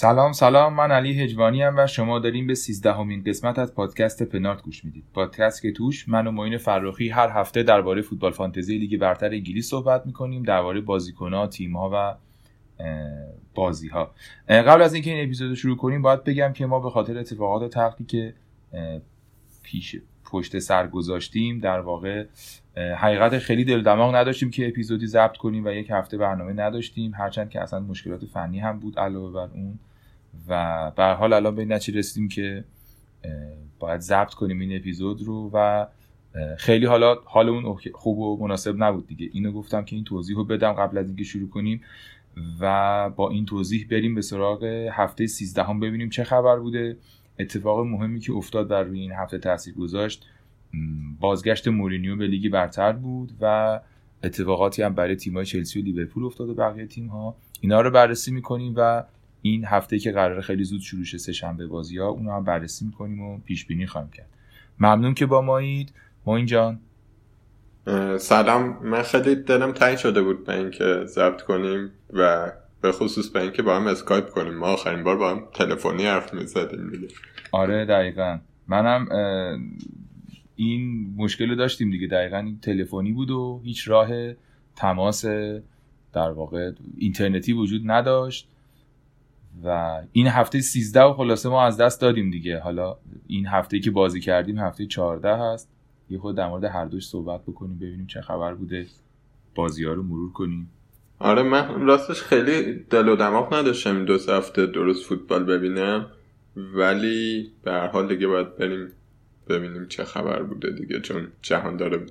سلام سلام. من علی هجوانی هم و شما داریم به سیزدهمین قسمت از پادکست پنارت گوش می‌دید. پادکست که توش من و معین فرخی هر هفته درباره فوتبال فانتزی لیگ برتر انگلیس صحبت می‌کنیم درباره بازیکنها تیمها و بازی ها قبل از اینکه این اپیزود رو شروع کنیم باید بگم که ما به خاطر اتفاقات تلخی که پیش پشت سر گذاشتیم در واقع حقیقت خیلی دل دماغ نداشتیم که اپیزودی ضبط کنیم و یک هفته برنامه نداشتیم هرچند که اصلا مشکلات فنی هم بود علاوه بر اون. و به حال الان به نتیجه رسیدیم که باید ضبط کنیم این اپیزود رو و خیلی حالا حال اون خوب و مناسب نبود دیگه. اینو گفتم که این توضیح رو بدم قبل از اینکه شروع کنیم و با این توضیح بریم به سراغ هفته 13 هم ببینیم چه خبر بوده. اتفاق مهمی که افتاد در روی این هفته تاثیر گذاشت بازگشت مورینیو به لیگ برتر بود و اتفاقاتی هم برای تیم‌های چلسی و لیورپول افتاد و بقیه تیم‌ها. اینا رو بررسی می‌کنیم و این هفته که قرار خیلی زود شروع شه سه شنبه بازی ها اونو هم بررسی می‌کنیم و پیش بینی خواهیم کرد. ممنون که با مایید. ما جان. سلام. من خیلی دلم تنگ شده بود به اینکه ضبط کنیم و به خصوص به اینکه با هم اسکایپ کنیم. ما آخرین بار با هم تلفنی حرف می‌زدیم دیگه. آره دقیقا. منم این مشکل داشتیم دیگه. دقیقا این تلفنی بود و هیچ راه تماس در واقع اینترنتی وجود نداشت. و این هفته 13 و خلاصه ما از دست دادیم دیگه. حالا این هفته که بازی کردیم هفته 14 هست. یه خود در مورد هر دوش صحبت بکنیم ببینیم چه خبر بوده. بازی ها رو مرور کنیم. آره من راستش خیلی دل و دماغ نداشتم این دو هفته درست فوتبال ببینم. ولی به هر حال دیگه باید بریم ببینیم چه خبر بوده دیگه چون جهان داره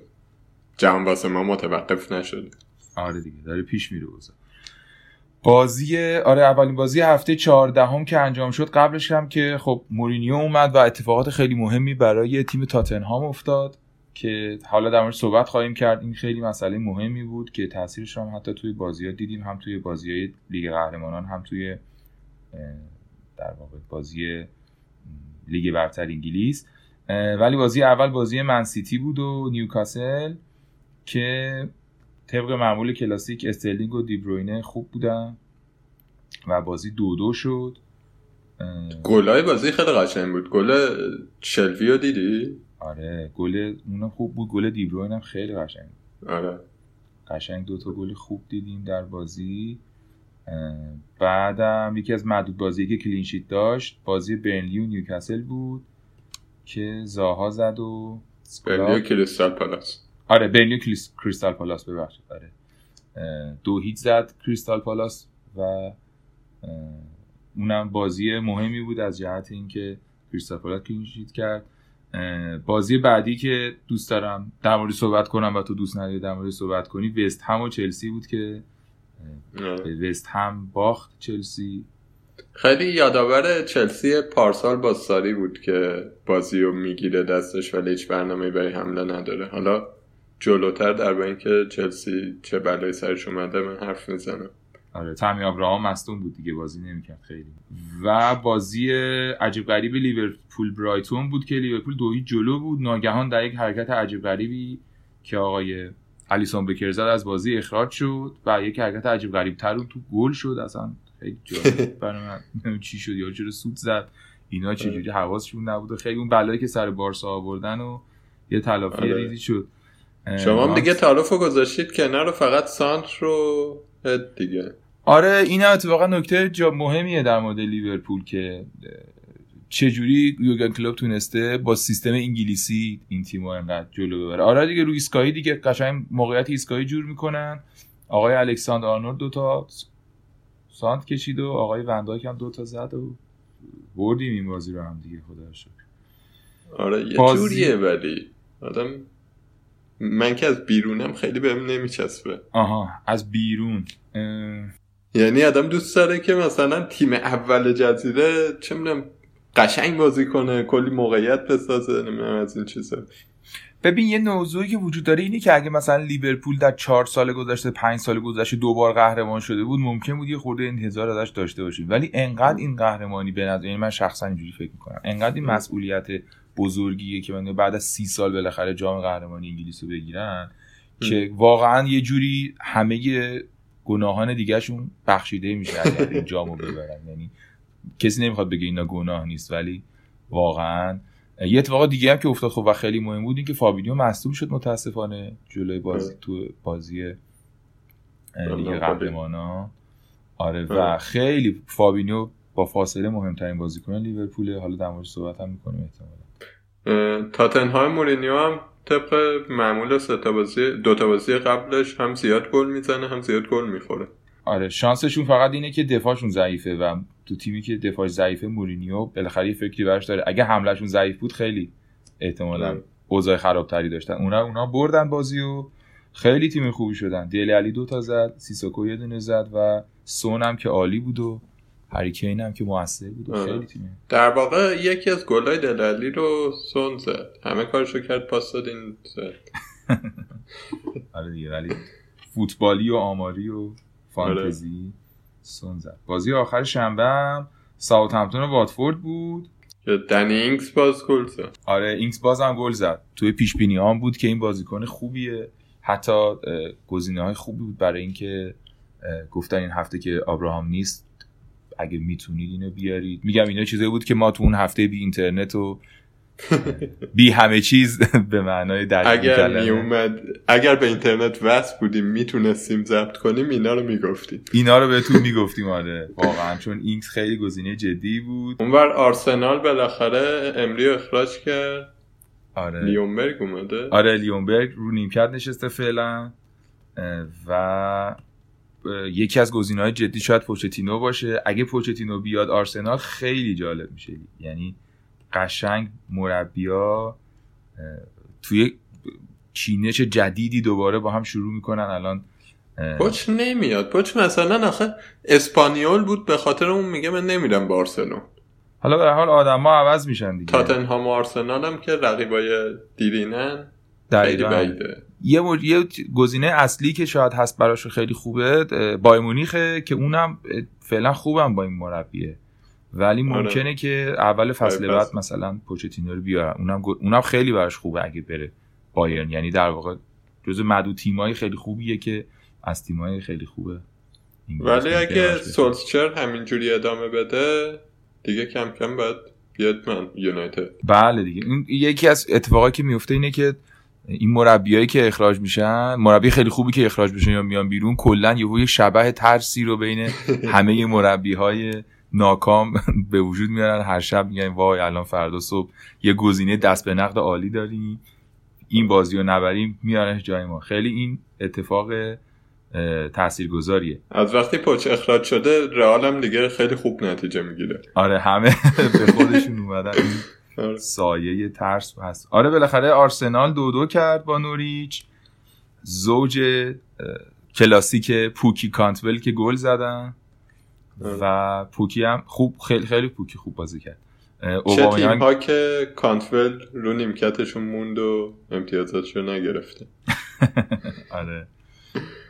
جهان واسه ما متوقف نشده. آره دیگه داره پیش میره بازی آره اولین بازی هفته چهاردهم که انجام شد قبلش هم که خب مورینیو اومد و اتفاقات خیلی مهمی برای تیم تاتنهام افتاد که حالا در مورد صحبت خواهیم کرد. این خیلی مسئله مهمی بود که تاثیرش هم حتی توی بازی ها دیدیم هم توی بازی های لیگ قهرمانان هم توی در واقع بازی لیگ برتر انگلیس. ولی بازی اول بازی من‌سیتی بود و نیوکاسل که طبق معمول کلاسیک استرلینگ و دیبروینه خوب بودن و بازی دو دو شد. گلای بازی خیلی قشنگ بود. گل شلوی رو دیدی؟ آره گل اون خوب بود. گل دیبروین هم خیلی قشنگ آره. قشنگ دو تا گل خوب دیدیم در بازی. بعدم یکی از معدود بازی که clean sheet داشت بازی برنلی و نیوکاسل بود که زاها زد و برنلی و کریستال پالاس. آره برنلی و کریستال پالاس ببخشید. آره. دو هیچ زد کریستال پالاس و اونم بازی مهمی بود از جهت اینکه کریستال پالاس کلینشیت کرد. بازی بعدی که دوست دارم در مورد صحبت کنم و تو دوست نداری در مورد صحبت کنی وست هم و چلسی بود که وست هم باخت چلسی. خیلی یادآور چلسی پارسال با ساری بود که بازی رو می‌گیره دستش ولی هیچ برنامه برای حمله نداره. حالا جلوتر در اینکه چلسی چه بلایی سرش اومده من حرف می‌زنم. آره تامی ابراهام مستون بود دیگه بازی نمی‌کرد خیلی. و بازی عجیب غریبی لیورپول برایتون بود که لیورپول دوی جلو بود. ناگهان در یک حرکت عجیب غریبی که آقای الیسون بکر زد از بازی اخراج شد و یک حرکت عجیب غریب تر تو گل شد اصلا. خیلی جالب برای من چی شد یا چرا سوت زد. اینا چجوری حواسشون نبود. خیلی اون بلایی که سر بارسا آوردن و یه تلافی آره. ریزی شد. شما هم دیگه تالوفو گذاشتید کنار رو فقط سانت رو دیگه. آره این اتفاقا نکته جا مهمیه در مورد لیورپول که چجوری یوگن کلوب تونسته با سیستم انگلیسی این تیم رو انقدر جلو ببره. آره دیگه روی اسکایی دیگه قشنگ موقعیت ایسکایی جور می‌کنن. آقای الکساندر آرنولد دوتا سانت کشید و آقای ونداک هم دوتا زد و بردیم این بازی رو هم دیگه خدا شکر. آره یه بازی... جوریه ولی. آدم من که از بیرونم خیلی بهم نمیچسبه. آها از بیرون. یعنی آدم دوست داره که مثلا تیم اول جزیره چه می‌دونم قشنگ بازی کنه کلی موقعیت بسازه نمی‌دونم از این چیزا. ببین یه موضوعی که وجود داره اینه که اگه مثلا لیورپول در چهار سال گذشته پنج سال گذشته دوبار قهرمان شده بود ممکن بود یه خورده انتظار ازش داشته باشیم. ولی انقدر این قهرمانی به نظر یعنی من شخصا اینجوری فکر می‌کنم. انقدر این مسئولیت بزرگیه که من بعد از سی سال بالاخره جام قهرمانی انگلیس رو بگیرن که واقعا یه جوری همه گناهان دیگهشون بخشیده میشه اگر این جامو ببرن. یعنی کسی نمی‌خواد بگه اینا گناه نیست ولی واقعا یه اتفاق دیگه هم که افتاد خب و خیلی مهم بود این که فابینیو مصدوم شد متاسفانه جلوی بازی تو بازی لیگ قهرمانان آره و خیلی فابینیو با فاصله مهمترین بازیکن لیورپول حالا در موردش صحبت هم می‌کنیم تاتنهام مورینیو هم طبق معمول سه تا بازی دو تا بازی قبلش هم زیاد گل می‌زنه هم زیاد گل می‌خوره. آره شانسشون فقط اینه که دفاعشون ضعیفه و تو تیمی که دفاع ضعیفه مورینیو بالاخره یه فکری براش داره. اگه حملهشون ضعیف بود خیلی احتمالا اوضاع خرابتری داشتن. اونا اونا بردن بازی و خیلی تیم خوبی شدن. دیل علی دو تا زد سیسوکو یه دونه زد و سون هم که عالی بود و هریکین هم که موثر بود و خیلی تیم. در واقع یکی از گلای دل علی رو سون زد. همه کارشو کرد پاس داد این زد. آره دیگه ولی فوتبالی و آماری و فانتزی سون زد. بازی آخر شنبه هم ساوثهمپتون و واتفورد بود. دنی اینگز باز گل زد. آره اینگز باز هم گل زد. توی پیش بینی هم بود که این بازیکن خوبیه. حتی گزینه های خوبی بود برای اینکه گفتن این هفته که ابراهام نیست. اگه می‌تونید اینو بیارید. میگم اینا چیزایی بود که ما تو اون هفته بی اینترنت و بی همه چیز به معنای در اگر میومد اگر به اینترنت وصل بودیم می‌تونستیم ضبط کنیم اینا رو می‌گفتیم. اینا رو بهتون می‌گفتیم آره. واقعا چون اینکس خیلی گزینه جدی بود. اونور آرسنال بالاخره امری اخراج کرد. آره. لیونبرگ اومده. آره لیونبرگ رو نیمکت نشسته فعلا. و یکی از گزینه‌های جدی شاید پوچتینو باشه. اگه پوچتینو بیاد آرسنال خیلی جالب میشه. یعنی قشنگ مربیا توی چینش جدیدی دوباره با هم شروع می‌کنن. الان پوچ نمیاد. پوچ مثلا آخه اسپانیول بود به خاطر اون میگه من نمیرم بارسلون حالا به حال آدم ها عوض میشن دیگه. تاتنهام و آرسنال هم که رقیبای دیرینن خیلی بعیده. یه, مج... یه گزینه اصلی که شاید هست براش خیلی خوبه بای مونیخه که اونم فعلا خوبم با این مربیه. ولی آره. ممکنه آره. که اول فصل بعد مثلا پوچتینو رو بیارن. اونم اونم خیلی براش خوبه اگه بره بایرن. یعنی در واقع جزو معدود تیمای خیلی خوبیه که از تیمای خیلی خوبه. ولی اگه سولسچر همینجوری ادامه بده دیگه کم کم باید بیاد من یونایتد. بله دیگه. این یکی از اتفاقایی که میفته اینه که این مربیایی که اخراج میشن مربی خیلی خوبی که اخراج میشن یا میان بیرون کلا یهو شبه ترسی رو بین همه مربی های ناکام به وجود میارن. هر شب میگن وای الان فردا صبح یه گزینه دست به نقد عالی داریم. این بازی رو نبریم میارنش جای ما. خیلی این اتفاق تاثیرگذاریه. از وقتی پوچ اخراج شده رئال هم دیگه خیلی خوب نتیجه می‌گیره. آره همه به خودشون اومدن. آره. سایه ترس هست. آره بالاخره آرسنال دو دو کرد با نوریچ. زوج کلاسیک پوکی کانتول که گل زدن. آره. و پوکی هم خوب خیلی خیلی پوکی خوب بازی کرد. چه تیم ها که کانتول رو نیمکتشون موند و امتیازاتشو نگرفته. آره.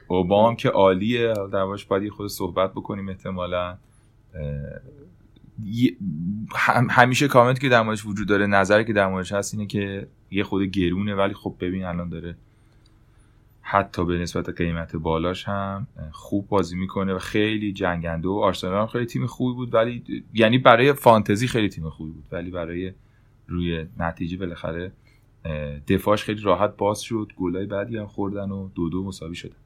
اوبام که عالیه. در باید خود صحبت بکنیم احتمالا. همیشه کامنت که در موردش وجود داره نظری که در موردش هست اینه که یه خود گرونه ولی خب ببین الان داره حتی به نسبت قیمت بالاش هم خوب بازی می‌کنه و خیلی جنگنده و آرسنال خیلی تیم خوبی بود ولی یعنی برای فانتزی خیلی تیم خوبی بود ولی برای روی نتیجه بالاخره دفاعش خیلی راحت باز شد گلای بعدی هم خوردن و دو دو مساوی شدن.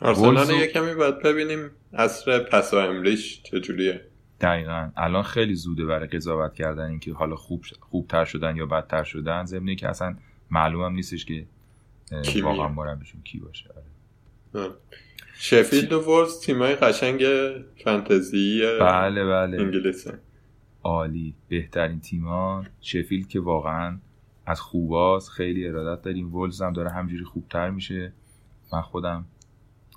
آرسنال یه کمی باید ببینیم اصر پسا امریش چجوریه. دقیقا. الان خیلی زوده برای قضاوت کردن اینکه حالا خوب خوبتر شدن یا بدتر شدن. ضمن که اصلا معلوم هم نیستش که واقعا مربیشون کی باشه. آره. شفیلد و ورز تیمای قشنگ فانتزی بله بله. انگلیس عالی. بهترین تیمان شفیلد که واقعا از خوباست. خیلی ارادت داریم. ولز هم داره همجوری خوبتر میشه. من خودم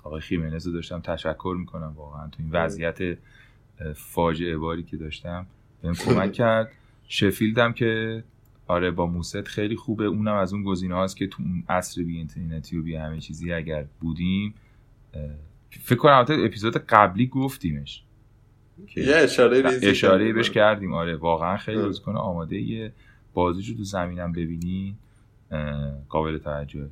آقای خیمنز رو داشتم تشکر می‌کنم واقعا تو این وضعیت فاجعه باری که داشتم بهم کمک کرد. شفیلدم که آره با موست خیلی خوبه. اونم از اون گزینه هاست که تو اون عصر بی اینترنتی و بی همه چیزی اگر بودیم فکر کنم البته اپیزود قبلی گفتیمش یه اشاره ریزی اشاره بهش کردیم. آره واقعا خیلی کنه آماده یه بازی رو تو زمینم ببینی قابل توجه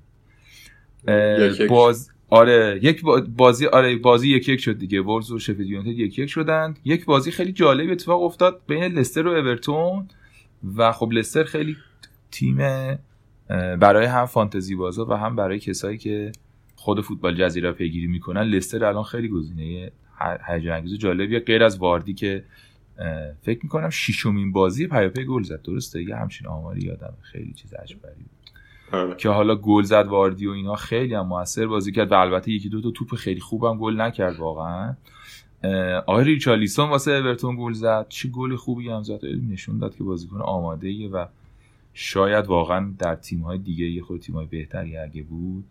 باز آره یک بازی آره بازی یک یک شد دیگه ورز و شفید یونایتد یک یک شدن. یک بازی خیلی جالب اتفاق افتاد بین لستر و اورتون و خب لستر خیلی تیم برای هم فانتزی بازا و هم برای کسایی که خود فوتبال جزیره پیگیری می‌کنن. لستر الان خیلی گزینه هیجان انگیز جالبیه. غیر از واردی که فکر می‌کنم شیشمین بازی پیاپی گل زد. درسته؟ یه همچین آماری یادم خیلی چیز عجیبی. آره. که حالا گل زد واردی و اینا خیلی هم موثر بازی کرد و البته یکی دو تا توپ خیلی خوبم گل نکرد واقعا. آقای ریچالیسون واسه اورتون گل زد. چه گل خوبی هم زد. نشون داد که بازیکن آماده ایه و شاید واقعا در تیم های دیگه یه خود تیم های بهتری اگه بود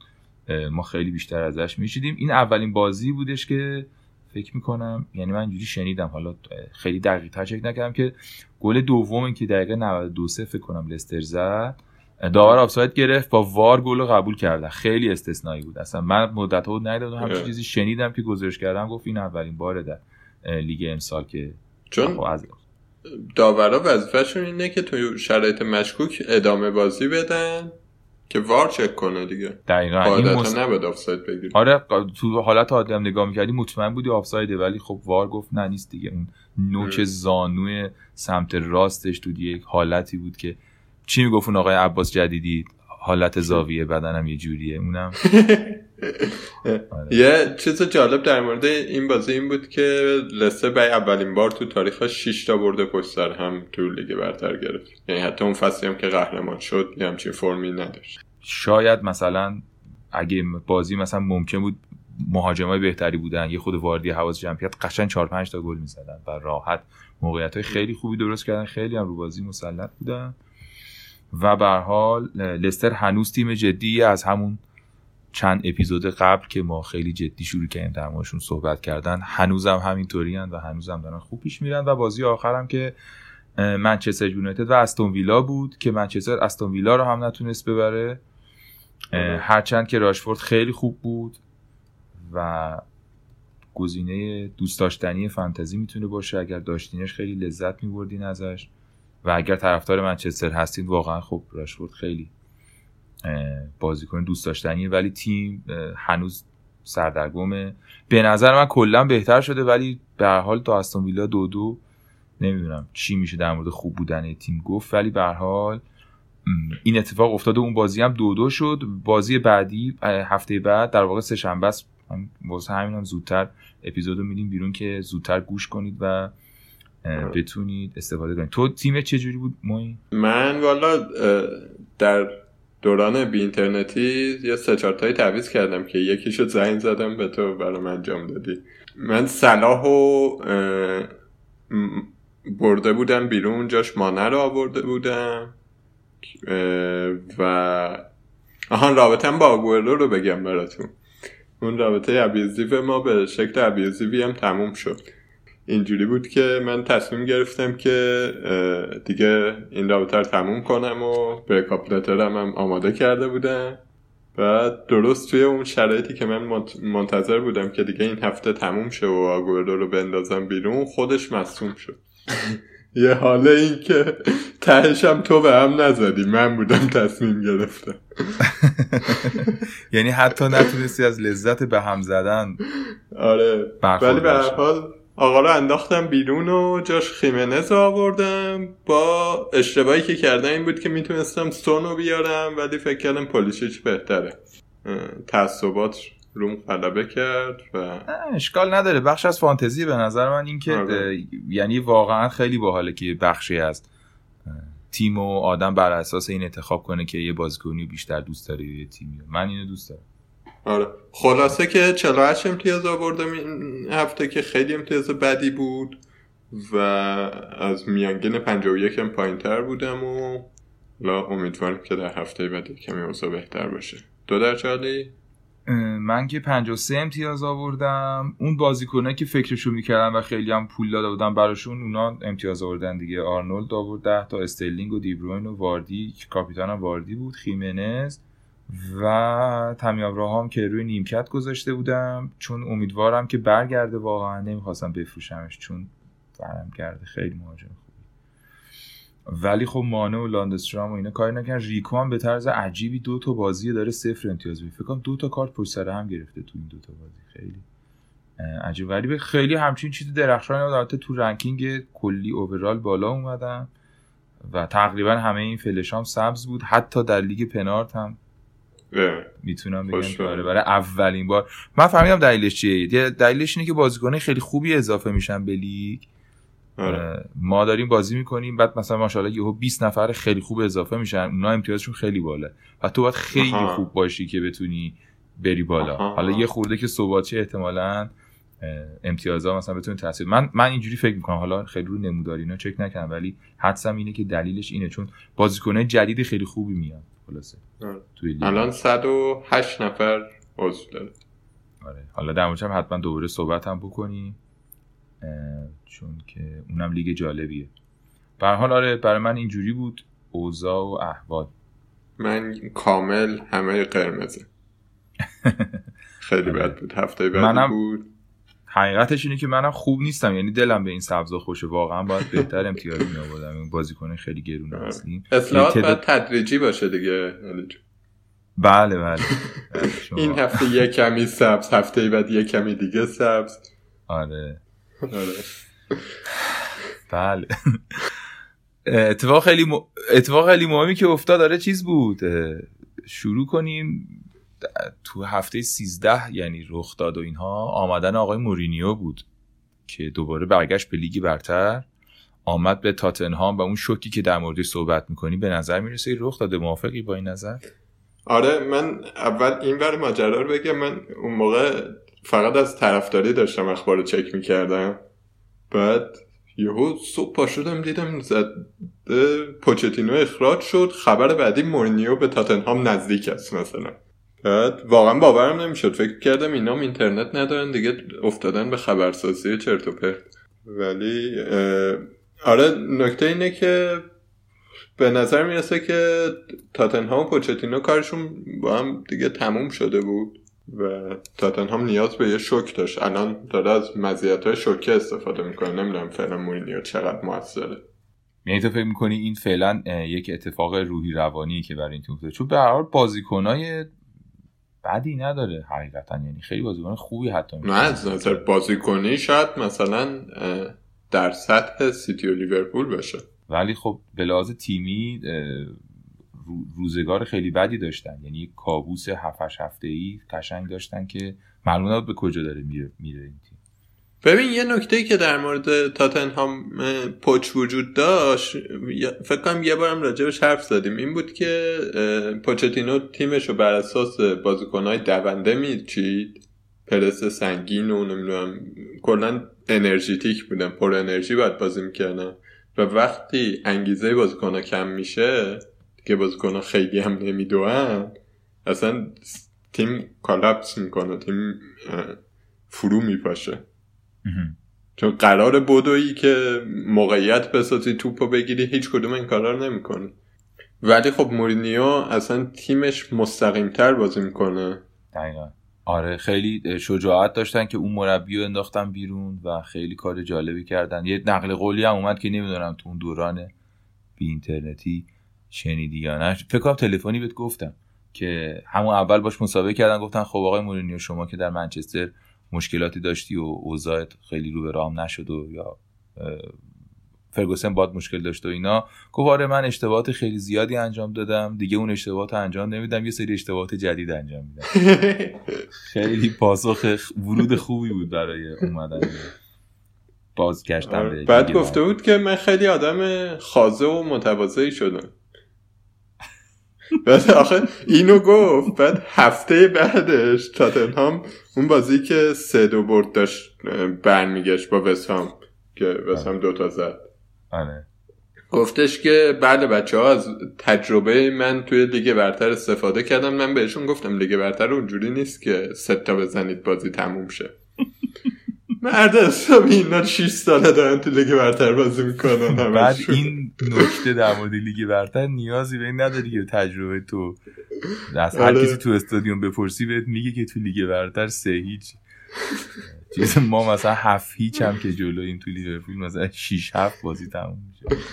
ما خیلی بیشتر ازش میشیدیم. این اولین بازی بودش که فکر می‌کنم یعنی من اینجوری شنیدم حالا خیلی دقیق تر چک نکردم که گل دوم که دقیقه 92 فکر کنم لستر زد. داور آفساید گرفت با وار گل قبول کردن خیلی استثنایی بود. اصلا من مدت ها بود ندیدم همچین چیزی شنیدم که گزارش کردم. گفت این اولین باره در لیگ امسال که چون خب از داورا وظیفه‌شون اینه که تو شرایط مشکوک ادامه بازی بدن که وار چک کنه دیگه. دقیقاً. این مست... نباید آفساید بگیری. آره تو حالت عادی نگاه می‌کردی مطمئن بودی آفسایده ولی خب وار گفت نه نیست دیگه. اون نوک زانوی سمت راستش تو یک حالتی بود که چی می‌گفت اون آقای عباس جدیدی؟ حالت زاویه بدنم یه جوریه اونم. یه چیز جالب در مورد این بازی این بود که لسه به اولین بار تو تاریخ 6 تا برده پشت سر هم تو لیگ برتر گرفت. یعنی حتی اون فصلی هم که قهرمان شد یه همچین فرمی نداشت. شاید مثلا اگه بازی مثلا ممکن بود مهاجمای بهتری بودن یه خود واردی حواس جمعیت قشنگ 4 5 تا گل می‌زدن و راحت. موقعیت های خیلی خوبی درست کردن خیلی هم رو بازی مسلط بودن. و به حال لستر هنوز تیم جدی از همون چند اپیزود قبل که ما خیلی جدی شروع کردیم در موردشون صحبت کردن هنوزم همینطوری و هنوزم دارن خوب پیش میرن و بازی آخرم که منچستر یونایتد و استون ویلا بود که منچستر استون ویلا رو هم نتونست ببره آره. هرچند که راشفورد خیلی خوب بود و گزینه دوست داشتنی فانتزی می‌تونه باشه اگر داشتینش خیلی لذت میبردین ازش و اگر طرفدار منچستر هستید واقعا خب راشفورد خیلی بازیکن دوست داشتنیه ولی تیم هنوز سردرگمه به نظر من کلا بهتر شده ولی به حال تا استون ویلا دو دو نمی‌دونم چی میشه در مورد خوب بودن تیم گفت ولی به حال این اتفاق افتاده اون بازی هم دو دو شد. بازی بعدی هفته بعد در واقع سه شنبه است واسه همین هم زودتر اپیزودو میدیم بیرون که زودتر گوش کنید و بتونید استفاده کنید. تو تیم چه جوری بود موین؟ من والا در دوران بی اینترنتی یه سه چهار تایی تعویض کردم که یکیشو زنگ زدم به تو برام انجام دادی. من صلاح و برده بودم بیرون جاش مانه رو آورده بودم. و آهان رابطه با آگوئرو رو بگم براتون. اون رابطه ابیزیو ما به شکل ابیزیوی هم تموم شد. اینجوری بود که من تصمیم گرفتم که دیگه این رابطه رو تموم کنم و به کاپلترم هم آماده کرده بودم. و درست توی اون شرایطی که من منتظر بودم که دیگه این هفته تموم شه و آگورو رو بندازم بیرون خودش مصوم شد. یه حاله این که تهشم تو به هم نزدی من بودم تصمیم گرفتم. یعنی حتی نتونستی از لذت به هم زدن آره ولی به حال آقا رو انداختم بیرون و جاش خیمنز آوردم. با اشتباهی که کردم این بود که می‌تونستم سونو بیارم ولی فکر کردم پولیشیچ بهتره. تعصبات روم غلبه کرد و اشکال نداره. بخش از فانتزی به نظر من این که آره. یعنی واقعا خیلی باحاله که بخشی از تیم و آدم بر اساس این انتخاب کنه که یه بازیکنی بیشتر دوست داره یه تیمی. من اینو دوست دارم. آره. خلاصه که 48 امتیاز آوردم این هفته که خیلی امتیاز بدی بود و از میانگین 51 هم پایین تر بودم و لا امیدوارم که در هفته بعدی کمی اوضاع بهتر باشه. دو در چالی؟ من که 53 امتیاز آوردم. اون بازیکنه که فکرشو می‌کردم و خیلی هم پول داده بودم براشون اونا امتیاز آوردن دیگه. آرنولد آورد 10 تا استرلینگ و دیبروین و واردی کاپیتان واردی بود خیمنز. و تمی ابراهام که روی نیمکت گذاشته بودم چون امیدوارم که برگرده واقعا. نمی‌خواستم بفروشمش چون برم کرده خیلی مهاجم خوبی. ولی خب مانه و لاندسترام و اینا کاری نکردن ریکو هم به طرز عجیبی دو تا بازی داره صفر امتیاز می فکر کنم دو تا کارت پشت هم گرفته تو این دو تا بازی. خیلی عجیب. غریبه خیلی همچین چیزی درخشانی البته تو رنکینگ کلی اوورال بالا اومدن و تقریبا همه این فلشام سبز بود. حتی در لیگ پنارت هم می‌تونم بگم آره، برای اولین بار. من فهمیدم دلیلش چیه. دلیلش اینه که بازیکنه خیلی خوبی اضافه میشن به لیگ. آره. ما داریم بازی می‌کنیم بعد مثلا ماشاءالله یهو 20 نفر خیلی خوب اضافه میشن. اونا امتیازشون خیلی بالا و تو باید خیلی خوب باشی که بتونی بری بالا. حالا یه خورده که ثباتی احتمالاً امتیازها مثلا بتونه تاثیر. من من اینجوری فکر می‌کنم. حالا خیلی رو نموداری اینا چک نکنم ولی حدسم اینه که دلیلش اینه. چون بازیکنه جدید خیلی خوبی میاد خلاصه. آره. الان 108 نفر عضو داره. آره. حالا در موردش حتما دوباره صحبت هم بکنیم چون که اونم لیگ جالبیه. به حال آره برای من اینجوری بود اوضاع و احوال. من کامل همه قرمزه. خیلی بد بود. هفته بعد بود. حقیقتش اینه که منم خوب نیستم. یعنی دلم به این سبزا خوشه واقعا باید بهتر امتیاز می آوردم این بازیکن خیلی گرونه هستیم اصلاحات باید تدریجی باشه دیگه بله بله, این هفته یه کمی سبز هفته بعد یه کمی دیگه سبز. آره. آره. بله. اتفاق خیلی م... اتفاق خیلی مهمی که افتاد داره چیز بود؟ شروع کنیم. تو هفته 13 یعنی رخ داد و اینها آمدن آقای مورینیو بود که دوباره برگشت به لیگ برتر آمد به تاتنهام و اون شوکی که در موردش صحبت می‌کنی به نظر می‌رسه رخ داده. موافقی با این نظر؟ آره من اول این بر ماجرا رو بگم. من اون موقع فقط از طرفداری داشتم اخبار رو چک می‌کردم. بعد یهو صبح پا شدم دیدم زد پوچتینو اخراج شد. خبر بعدی مورینیو به تاتنهام نزدیک است مثلا. واقعا باورم نمی‌شد. فکر کردم اینام اینترنت ندارن دیگه افتادن به خبرسازی چرت و پرت. ولی آره نکته اینه که به نظر می‌رسه که تاتنهام و پوچتینو کارشون با هم دیگه تموم شده بود و تاتنهام نیاز به یه شوک داشت. الان داره از مزیت های شوکه استفاده می‌کنه. نمی‌دونم فعلا مورینیو چقدر موثره. یعنی تو فکر می‌کنی این فعلا یک اتفاق روحی روانی که برای این تیم چون به هر حال بازیکنای بدی نداره حقیقتا. یعنی خیلی بازیکن خوبی حتی نه از نظر بازیکنی شاید مثلا در سطح سیتی و لیورپول باشه. ولی خب به لحاظ تیمی روزگار خیلی بدی داشتن. یعنی کابوس هفتش هفته ای قشنگ داشتن که معلومات به کجا داره میره, میره این تیم. ببین یه نکته که در مورد تاتنهام پوچ وجود داشت فکر کنم یه بارم راجبش حرف زدیم. این بود که پوچتینو تیمش رو بر اساس بازیکنهای دونده میچید. پرس سنگین و نمی‌دونم کلا انرژیتیک بودن پر انرژی باید بازی می‌کردن. و وقتی انگیزه بازیکنها کم میشه که بازیکنها خیلی هم نمیدوان اصلا تیم کالاپس می‌کنه تیم فرو میپاشه. چون قرار بدویی که موقعیت بسازی توپو بگیری هیچ کدوم این کارا رو نمی‌کنه ولی خب مورینیو اصلا تیمش مستقیمتر بازی می‌کنه. دقیقا. آره خیلی شجاعت داشتن که اون مربی رو انداختن بیرون و خیلی کار جالبی کردن. یه نقل قولی هم اومد که نمی‌دونم تو اون دوران بی اینترنتی شنیدی یا نه. فکر کنم تلفنی بهت گفتم که همون اول باش مسابقه کردن گفتن خب آقای مورینیو شما که در منچستر مشکلاتی داشتی و اوضاعت خیلی رو به رام نشد و یا فرگوسن باد مشکل داشته و اینا. گفت آره من اشتباهات خیلی زیادی انجام دادم. دیگه اون اشتباهات انجام نمیدم. یه سری اشتباهات جدید انجام میدم. خیلی پاسخ ورود خوبی بود برای اومدن. بازگشتن آره. بعد گفته بود که من خیلی آدم خازه و متواضعی شدم. بعد آخه اینو گفت. بعد هفته بعدش تاتنهام اون بازی که سه دو برد داشت برمیگشت با وستهم که وستهم دوتا زد. آره. گفتش که بله بچه ها از تجربه من توی لیگ برتر استفاده کردم. من بهشون گفتم لیگ برتر اونجوری نیست که سه تا بزنید بازی تموم شه. مرد حسابی اینا 6 ساله دارن تو لیگ برتر بازی می‌کنن بعد این نکته در مورد لیگ برتر نیازی به این نداری که تجربه تو از هر آره. کسی تو استادیوم بپرسی بهت میگه که تو لیگ برتر سه هیچ. چیز ما مثلا هفت هیچ هم که جلو این تو لیورپول مثلا 6 هفت بازی تموم میشه.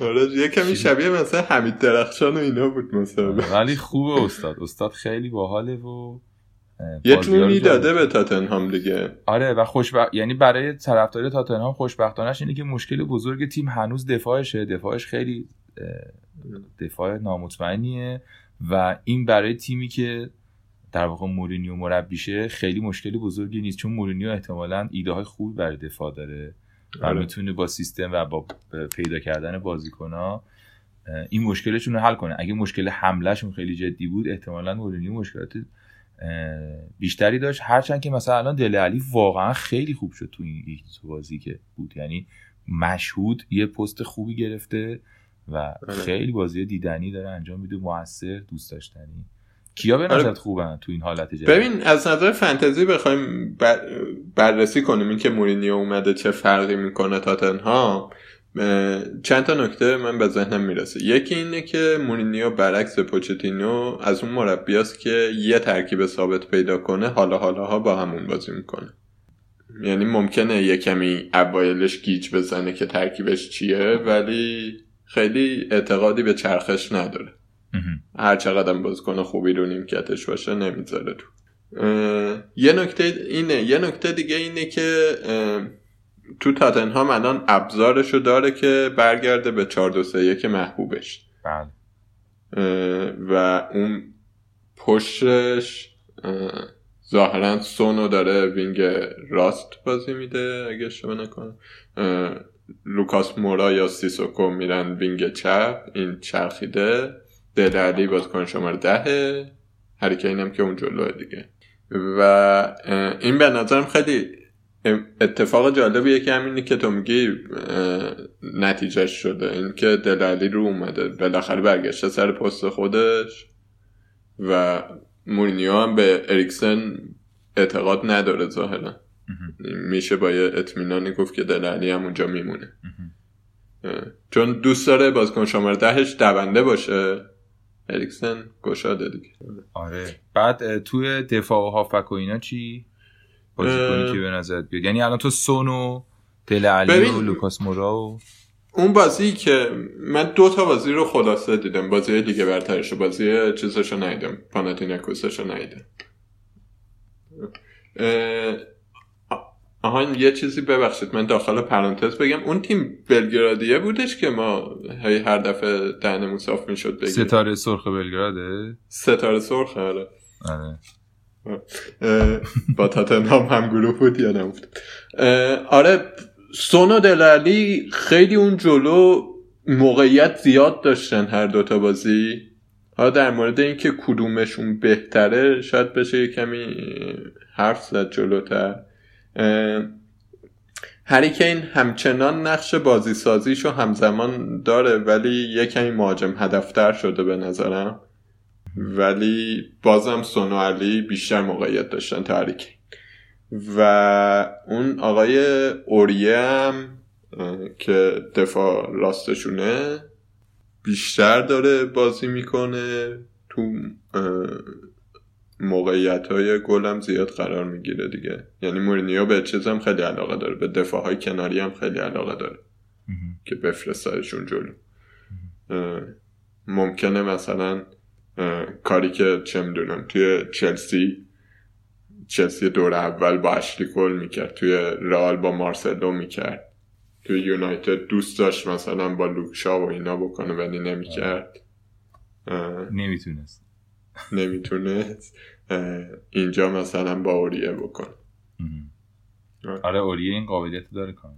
آره یه کمی شبیه مثلا حمید درخشان و اینا بود مثلا. ولی خوبه استاد. استاد خیلی باحاله و یه جونی داده به تاتنهام دیگه. آره و خوشبخت یعنی برای طرفدار تاتنهام خوشبختانش اینه که مشکل بزرگ تیم هنوز دفاعشه. دفاعش خیلی دفاع نامطمئنیه و این برای تیمی که در واقع مورینیو مربیشه خیلی مشکل بزرگی نیست. چون مورینیو احتمالا ایده های خوبی برای دفاع داره و آره. می‌تونه با سیستم و با پیدا کردن بازیکن این مشکلشون رو حل کنه. اگه مشکل حملهشون خیلی جدی بود احتمالا مورینیو مشکلات بیشتری داشت. هرچند که مثلا الان دل علی واقعا خیلی خوب شد تو این بازی که بود. یعنی مشهود یه پست خوبی گرفته و آره. خیلی بازی دیدنی داره انجام میده. موثر دوست داشتنی. کیا به نظرت آره. خوبن تو این حالت جدید؟ ببین از نظر فنتزی بخوایم بررسی کنیم این که مورینیو اومده چه فرقی می‌کنه تاتنهام چند تا نکته من به ذهنم می‌رسه. یکی اینه که مورینیو برعکس پوچتینو از اون مربیاست که یه ترکیب ثابت پیدا کنه حالا حالا ها با همون بازی می‌کنه. یعنی ممکنه یه کمی اوایلش گیج بزنه که ترکیبش چیه ولی خیلی اعتقادی به چرخش نداره. هر چقدر بازیکن خوبی رو نیمکتش باشه نمی‌ذاره تو. یه نکته اینه یه نکته دیگه اینه که تو تاتنهام الان ابزارشو داره که برگرده به 4 2 3 1 محبوبش. بله. و اون پشتش ظاهرا سونو داره وینگ راست بازی میده اگه اشتباه نکنم. لوکاس مورا یا سیسوکو میرن wing چپ این چرخیده. دله بازیکن شماره دهه هری کین هم که اون جلوه دیگه. و این به نظرم خیلی اتفاق جالبیه که همینی که تو میگی نتیجهش شده. این که دله‌الی رو اومده بالاخره برگشته سر پست خودش و مورینیو هم به اریکسن اعتقاد نداره ظاهرا. میشه با یه اطمینانی گفت که دلالی هم اونجا میمونه. چون دوست داره بازیکن شماره دهش دونده باشه. اریکسن گشاده دیگه. آره. بعد توی دفاع و هافک و اینا چی؟ بازیکنی که به نظرت بیاد. یعنی الان تو سونو دل علی و لوکاس مورا و اون بازی که من دو تا بازی رو خلاصه دیدم. بازی دیگه برترش بازی چیزشو نیدم پاناتیناکوسشو نیدم آها یه چیزی ببخشید. من داخل پرانتز بگم. اون تیم بلگرادیه بودش که ما هر دفعه دهنمون صاف می‌شد بگیم. ستاره سرخ بلگراده؟ ستاره سرخ آره. آره. با تاتنهام هم گروه بود یا نبود. آره سونو دلالی خیلی اون جلو موقعیت زیاد داشتن هر دوتا بازی. ها در مورد اینکه کدومشون بهتره شاید بشه کمی حرف زد جلوتر. هریکین همچنان نقش بازی سازیشو همزمان داره ولی یه کمی مهاجم هدفتر شده به نظرم. ولی بازم سونو علی بیشتر موقعیت داشتن تاریک و اون آقای اوریه هم که دفاع راستشونه بیشتر داره بازی می‌کنه. تو موقعیت های گل زیاد قرار می‌گیره دیگه. یعنی مورینیو به چیز هم خیلی علاقه داره. به دفاع های کناری هم خیلی علاقه داره. که بفرستادشون جلو. ممکنه مثلا کاری که چه می‌دونم توی چلسی چلسی دور اول با اشلی کل می‌کرد توی رئال با مارسلو می‌کرد. توی یونایتد دوست داشت مثلا با لوکشا و اینا بکنه ولی نمی‌کرد. نمی‌تونست. نمی‌تونست. اینجا مثلا با اوریه بکن. آره اوریه این قابلیت داره کامل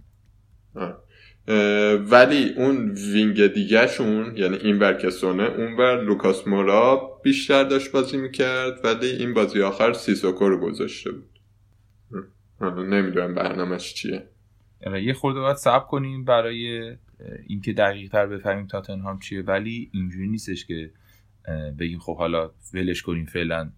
ولی اون wing دیگهشون یعنی این برکسونه اون بر لوکاس مورا بیشتر داشت بازی می‌کرد ولی این بازی آخر سیسوکو رو گذاشته بود. حالا نمی‌دونم برنامهش چیه. یه خورده باید صبر کنیم برای اینکه دقیق تر بفهمیم تاتنهام چیه ولی اینجوری نیستش که بگیم خب حالا ولش کنیم فعلا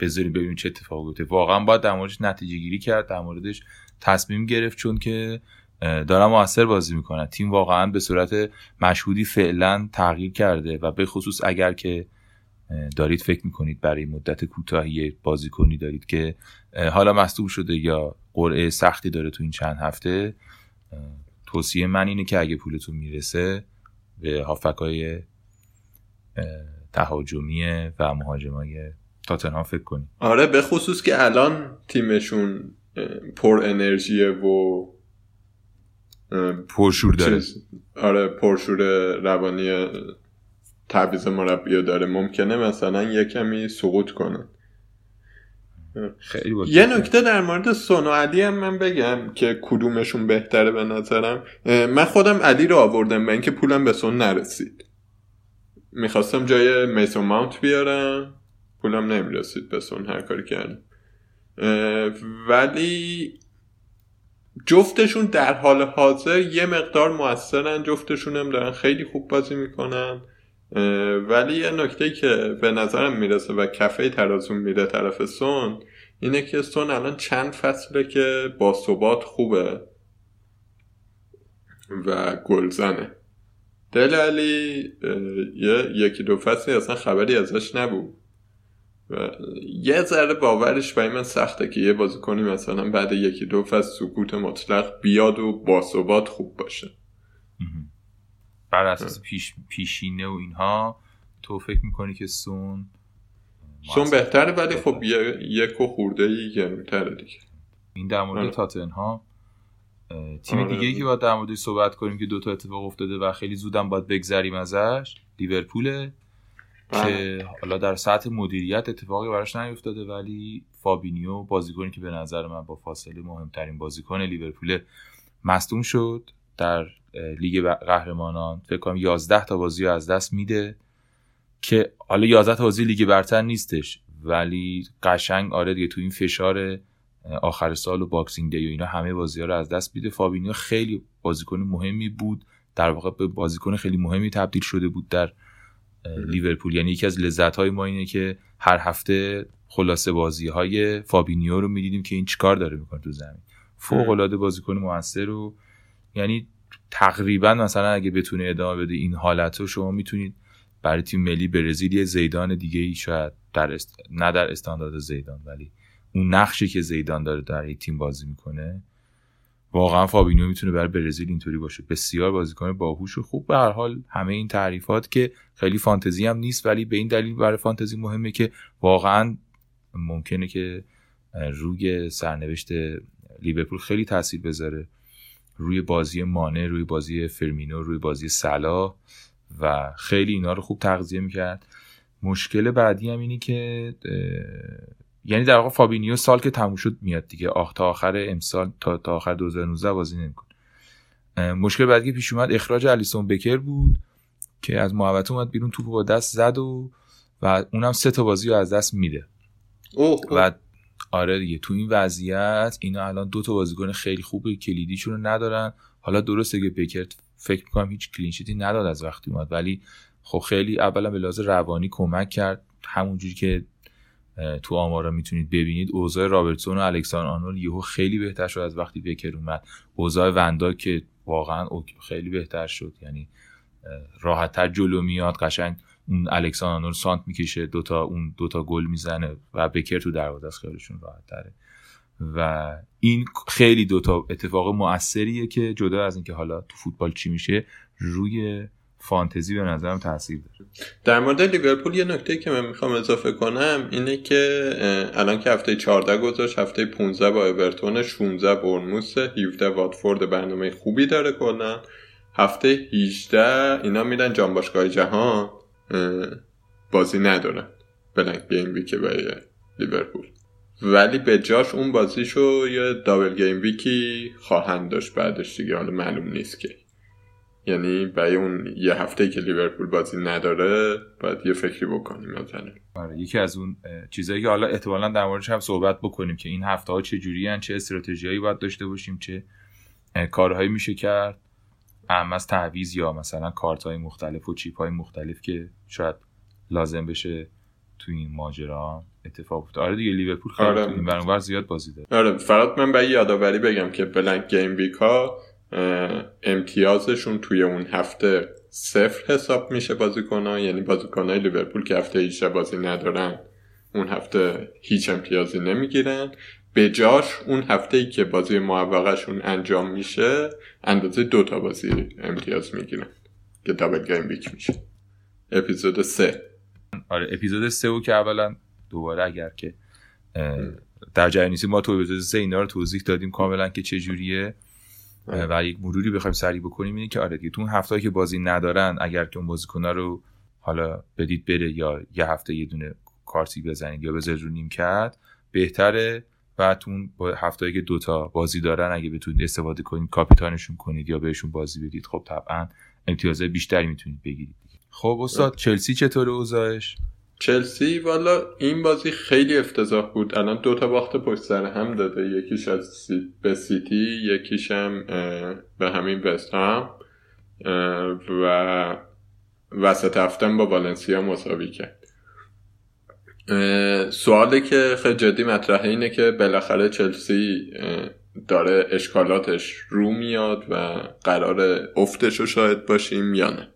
بذاریم ببینیم چه اتفاقی بیفته واقعا باید در موردش نتیجه گیری کرد در موردش تصمیم گرفت چون که دارن موثر بازی می‌کنن. تیم واقعا به صورت مشهودی فعلا تغییر کرده و به خصوص اگر که دارید فکر می‌کنید برای مدت کوتاهی بازیکنی دارید که حالا مصدوم شده یا قرعه سختی داره تو این چند هفته توصیه من اینه که اگه پولتون می‌رسه به هافکای تهاجمی و مهاجمای تاتنهام فکر کنیم آره به خصوص که الان تیمشون پر انرژیه و پرشور داره. آره پرشور روانی تعویض مربی داره. ممکنه مثلا یه کمی سقوط کنه. خیلی یه نکته در مورد سون و علی هم من بگم که کدومشون بهتره به نظرم. من خودم علی رو آوردم به اینکه پولم به سون نرسید. می‌خواستم جای میسون ماونت بیارم. پولم نمی‌رسید به سون هر کاری کردم. ولی جفتشون در حال حاضر یه مقدار موثرن جفتشون هم دارن خیلی خوب بازی می‌کنن. ولی یه نکته که به نظرم می‌رسه و کفه ترازون میره طرف سون اینه که سون الان چند فصله که با ثبات خوبه و گلزنه. دل علی یه یکی دو فصلی اصلا خبری ازش نبود. و یه ذره باورش برای من سخته که یه بازی کنی مثلا بعد یکی دو فصل سکوت مطلق بیاد و باثبات خوب باشه. بر اساس پیش، پیشینه و اینها تو فکر می‌کنی که سون سون بهتره ولی خب یک و خورده ای گرمتره دیگه. این در مورد آره. تاتنهام تیم آره. دیگه ای که باید در موردش صحبت کنیم که دوتا اتفاق افتاده و خیلی زودم باید بگذریم ازش لیورپوله. که بله. حالا در سطح مدیریت اتفاقی براش نیفتاده ولی فابینیو بازیکنی که به نظر من با فاصله مهمترین بازیکن لیورپول مصدوم شد در لیگ قهرمانان فکر کنم 11 تا بازی رو از دست میده که حالا 11 تا بازی لیگ برتر نیستش ولی قشنگ آره دیگه تو این فشار آخر سال و Boxing Day و اینا همه بازی ها رو از دست میده فابینیو خیلی بازیکن مهمی بود در واقع به بازیکن خیلی مهمی تبدیل شده بود در لیورپول. یعنی یکی از لذت های ما اینه که هر هفته خلاصه بازی های فابینیو رو می‌دیدیم که این چیکار داره می‌کنه تو زمین. فوق العاده بازیکن موثر و یعنی تقریبا مثلا اگه بتونه ادامه بده این حالت رو شما می‌تونید برای تیم ملی برزیل یه زیدان دیگه ای شاید در است... نه در استاندارد زیدان ولی اون نقشی که زیدان داره در تیم بازی می‌کنه واقعا فابینیو می‌تونه برای برزیل اینطوری باشه. بسیار بازیکن باهوش و خوب به هر حال همه این تعریفات که خیلی فانتزی هم نیست ولی به این دلیل برای فانتزی مهمه که واقعا ممکنه که روی سرنوشت لیورپول خیلی تاثیر بذاره. روی بازی مانه روی بازی فرمینو روی بازی سلا و خیلی اینا رو خوب تغذیه می‌کرد. مشکل بعدی هم اینی که یعنی در واقع فابینیو سال که تموم شد میاد دیگه. آخ تا آخر امسال تا تا آخر 2019 بازی نمی‌کنه. مشکل بعدی که پیش اومد اخراج الیسون بکر بود که از محوطه اومد بیرون توپ با دست زد و و اونم سه تا بازی رو از دست میده. و آره دیگه تو این وضعیت اینا الان دو تا بازیکن خیلی خوب کلیدیشون رو ندارن. حالا درسته که بکر فکر می‌کنم هیچ کلینشیتی نداد از وقتی اومد ولی خب خیلی اولا به لحاظ روانی کمک کرد. همونجوری که تو آمارا می‌تونید ببینید. اوضاع رابرتسون و الکسان آنول یهو خیلی بهتر شد از وقتی بکر اومد. اوضاع وندا که واقعا خیلی بهتر شد. یعنی راحتتر جلو میاد. قشنگ اون الکسان آنول سانت می‌کشه. دوتا اون دوتا گل می‌زنه و بکر تو دروازه از خیلیشون راحت تره و این خیلی دوتا اتفاق مؤثریه که جدا از اینکه حالا تو فوتبال چی میشه روی فانتزی به نظرم تاثیر داره. در مورد لیورپول یه نکته که من می‌خوام اضافه کنم اینه که الان که هفته 14 گذشت هفته 15 با اورتون 16 بورنموث 17 واتفورد برنامه خوبی داره کلا. هفته 18 اینا میرن جام باشگاه جهان. بازی ندارن. blank gameweek برای لیورپول. ولی به جاش اون بازیشو یه double gameweek ی خواهند داشت بعدش دیگه. حالا معلوم نیست که. یعنی برای اون یه هفته که لیورپول بازی نداره باید یه فکری بکنیم مثلا آره یکی از اون چیزایی که حالا احتمالا در موردش هم صحبت بکنیم که این هفته ها چه جوری چه استراتژیایی باید داشته باشیم چه کارهایی میشه کرد هم از تعویض یا مثلا کارت های مختلف و چیپ های مختلف که شاید لازم بشه تو این ماجرا اتفاق افتاد. آره دیگه لیورپول خیلی آره. این زیاد بازی داره. آره فقط من به یادآوری بگم که بلنک گیم بیکا امتیازشون توی اون هفته صفر حساب میشه بازیکنها یعنی بازیکنهای لیورپول که هفته 18 بازی ندارن اون هفته هیچ امتیازی نمی‌گیرن. به جاش اون هفته ای که بازی موفقشون انجام میشه اندازه دو تا بازی امتیاز می‌گیرن که دابل گیم ویک میشه. اپیزود سه. آره اپیزود سه و که اولا دوباره اگر که در جریان ما تو اپیزود سه اینا رو توضیح دادیم کاملا که چه جوریه. و یک مروری بخوایم سریع بکنیم اینه که آره دیگه تو اون هفته که بازی ندارن اگر که اون بازیکن‌ها رو حالا بدید بره یا یه هفته یه دونه کارتی بزنید یا بذارید رو نیم کرد بهتره. و تو اون هفته که دوتا بازی دارن اگه بتونید استفاده کنید کاپیتانشون کنید یا بهشون بازی بدید خب طبعا امتیازه بیشتری می‌تونید بگیرید خب استاد چلسی چطور اوضاعش؟ چلسی والا این بازی خیلی افتضاح بود. الان دو تا باخت پشت سر هم داده. یکیش از سی... به سیتی یکیش هم به همین وست هم. و وسط هفتم با والنسیا مساوی کرد. سوالی که خیلی جدی مطرحه اینه که بالاخره چلسی داره اشکالاتش رو میاد و قرار افتش رو شاید باشیم یا نه.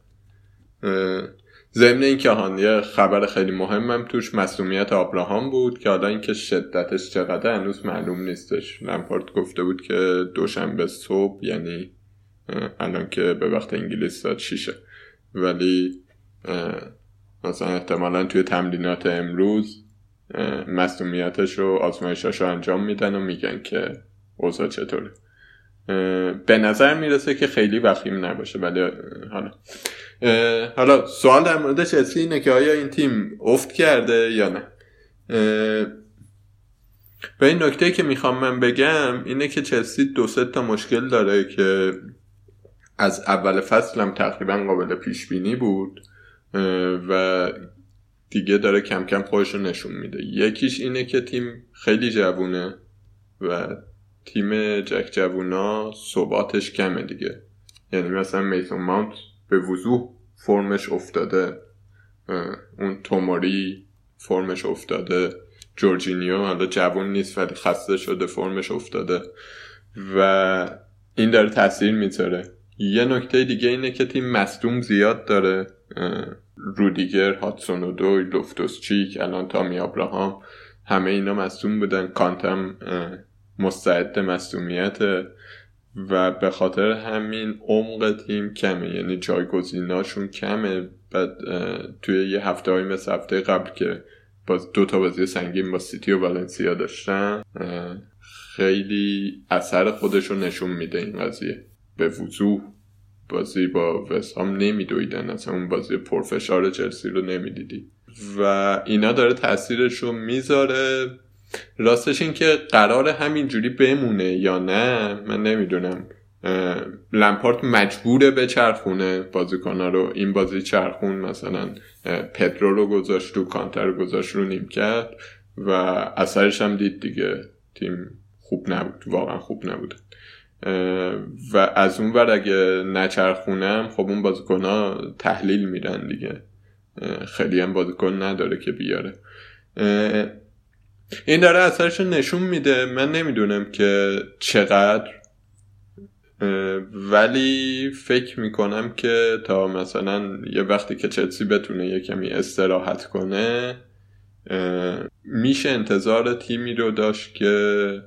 ضمن اینکه هان خبر خیلی مهمم توش مسئولیت آبراهام بود که حالا اینکه شدتش چقدر هنوز معلوم نیستش. لمپارت گفته بود که دوشنبه صبح یعنی الان که به وقت انگلیس داد شیشه. ولی مثلا احتمالا توی تمرینات امروز مسئولیتش رو آزمایشاش رو انجام میدن و میگن که اوضاع چطوره. به نظر می‌رسه که خیلی وخیم نباشه ولی حالا. حالا سوال در مورد چلسی اینه که آیا این تیم افت کرده یا نه؟ به این نکته که می‌خوام من بگم اینه که چلسی دو سه تا مشکل داره که از اول فصل هم تقریبا قابل پیش بینی بود و دیگه داره کم کم خودش رو نشون میده. یکیش اینه که تیم خیلی جوونه و تیم جک جوونا ثباتش کمه دیگه. یعنی مثلا میسون ماونت به وضوح فرمش افتاده. اون توماری فرمش افتاده. جورجینیو حالا جوون نیست ولی خسته شده فرمش افتاده. و این داره تاثیر می‌ذاره. یه نکته دیگه اینه که تیم مصدوم زیاد داره. رودیگر هاتسون و دوی لفتوس چیک الان تامی ابراهام همه اینا مصدوم بودن. کانتم مستعد مصدومیت. و به خاطر همین عمق تیم کمه. یعنی جایگزیناشون کمه. بعد توی یه هفته های مثل هفته قبل که باز دو تا بازی سنگین با سیتی و والنسیا داشتن خیلی اثر خودش رو نشون میده این قضیه. به وضوح بازی با وسام نمیدویدن. اصلا اون بازی پرفشار چلسی رو نمی‌دیدی. و اینا داره تاثیرش رو می‌ذاره. راستش این که قرار همینجوری بمونه یا نه من نمی‌دونم. لمپارت مجبوره به چرخونه بازیکنها رو. این بازی چرخون مثلا پدرو رو گذاشت رو کانتر رو گذاشت رو نیم کرد و اثرش هم دید دیگه. تیم خوب نبود واقعا خوب نبود و از اون ور اگه نچرخونم خب اون بازیکن تحلیل میرن دیگه. خیلی هم بازیکن نداره که بیاره. این داره اثرش نشون میده. من نمی‌دونم که چقدر ولی فکر می‌کنم که تا مثلا یه وقتی که چلسی بتونه یه کمی استراحت کنه میشه انتظار تیمی رو داشت که